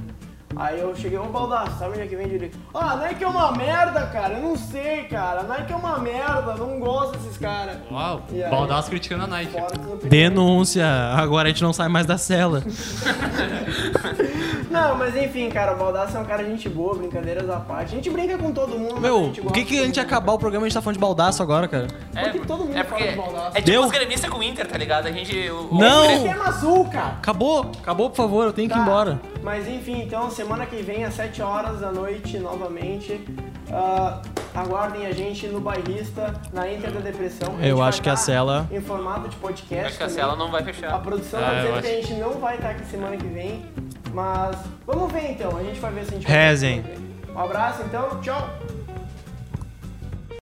Aí eu cheguei, ô Baldaço, sabe onde é que vende? Ele, ah, Nike é uma merda, cara, eu não sei, cara, Nike é uma merda, não gosto desses caras. Uau, E aí? Baldaço criticando a Nike. Denúncia! Agora a gente não sai mais da cela. Não, mas enfim, cara, o Baldaço é um cara gente boa, brincadeiras à parte. A gente brinca com todo mundo, Meu, por que, que a de gente acabar o programa e a gente tá falando de baldaço agora, cara? É, Porque todo mundo é fala porque de Baldaço. é tipo Deu? os gremistas com o Inter, tá ligado? A gente. O, o Não! Tema azul, cara. Acabou, acabou, por favor, eu tenho que ir Tá, embora. Mas enfim, então semana que vem às 7 horas da noite novamente. ah, aguardem a gente no bairrista, na Inter da Depressão. A Eu acho que a tá cela- Em formato de podcast. Acho que a cela não vai A fechar. produção Ah, tá dizendo que a gente não vai estar aqui semana que vem. Mas vamos ver então, a gente vai ver se a gente vai Rezem. Um abraço então, tchau!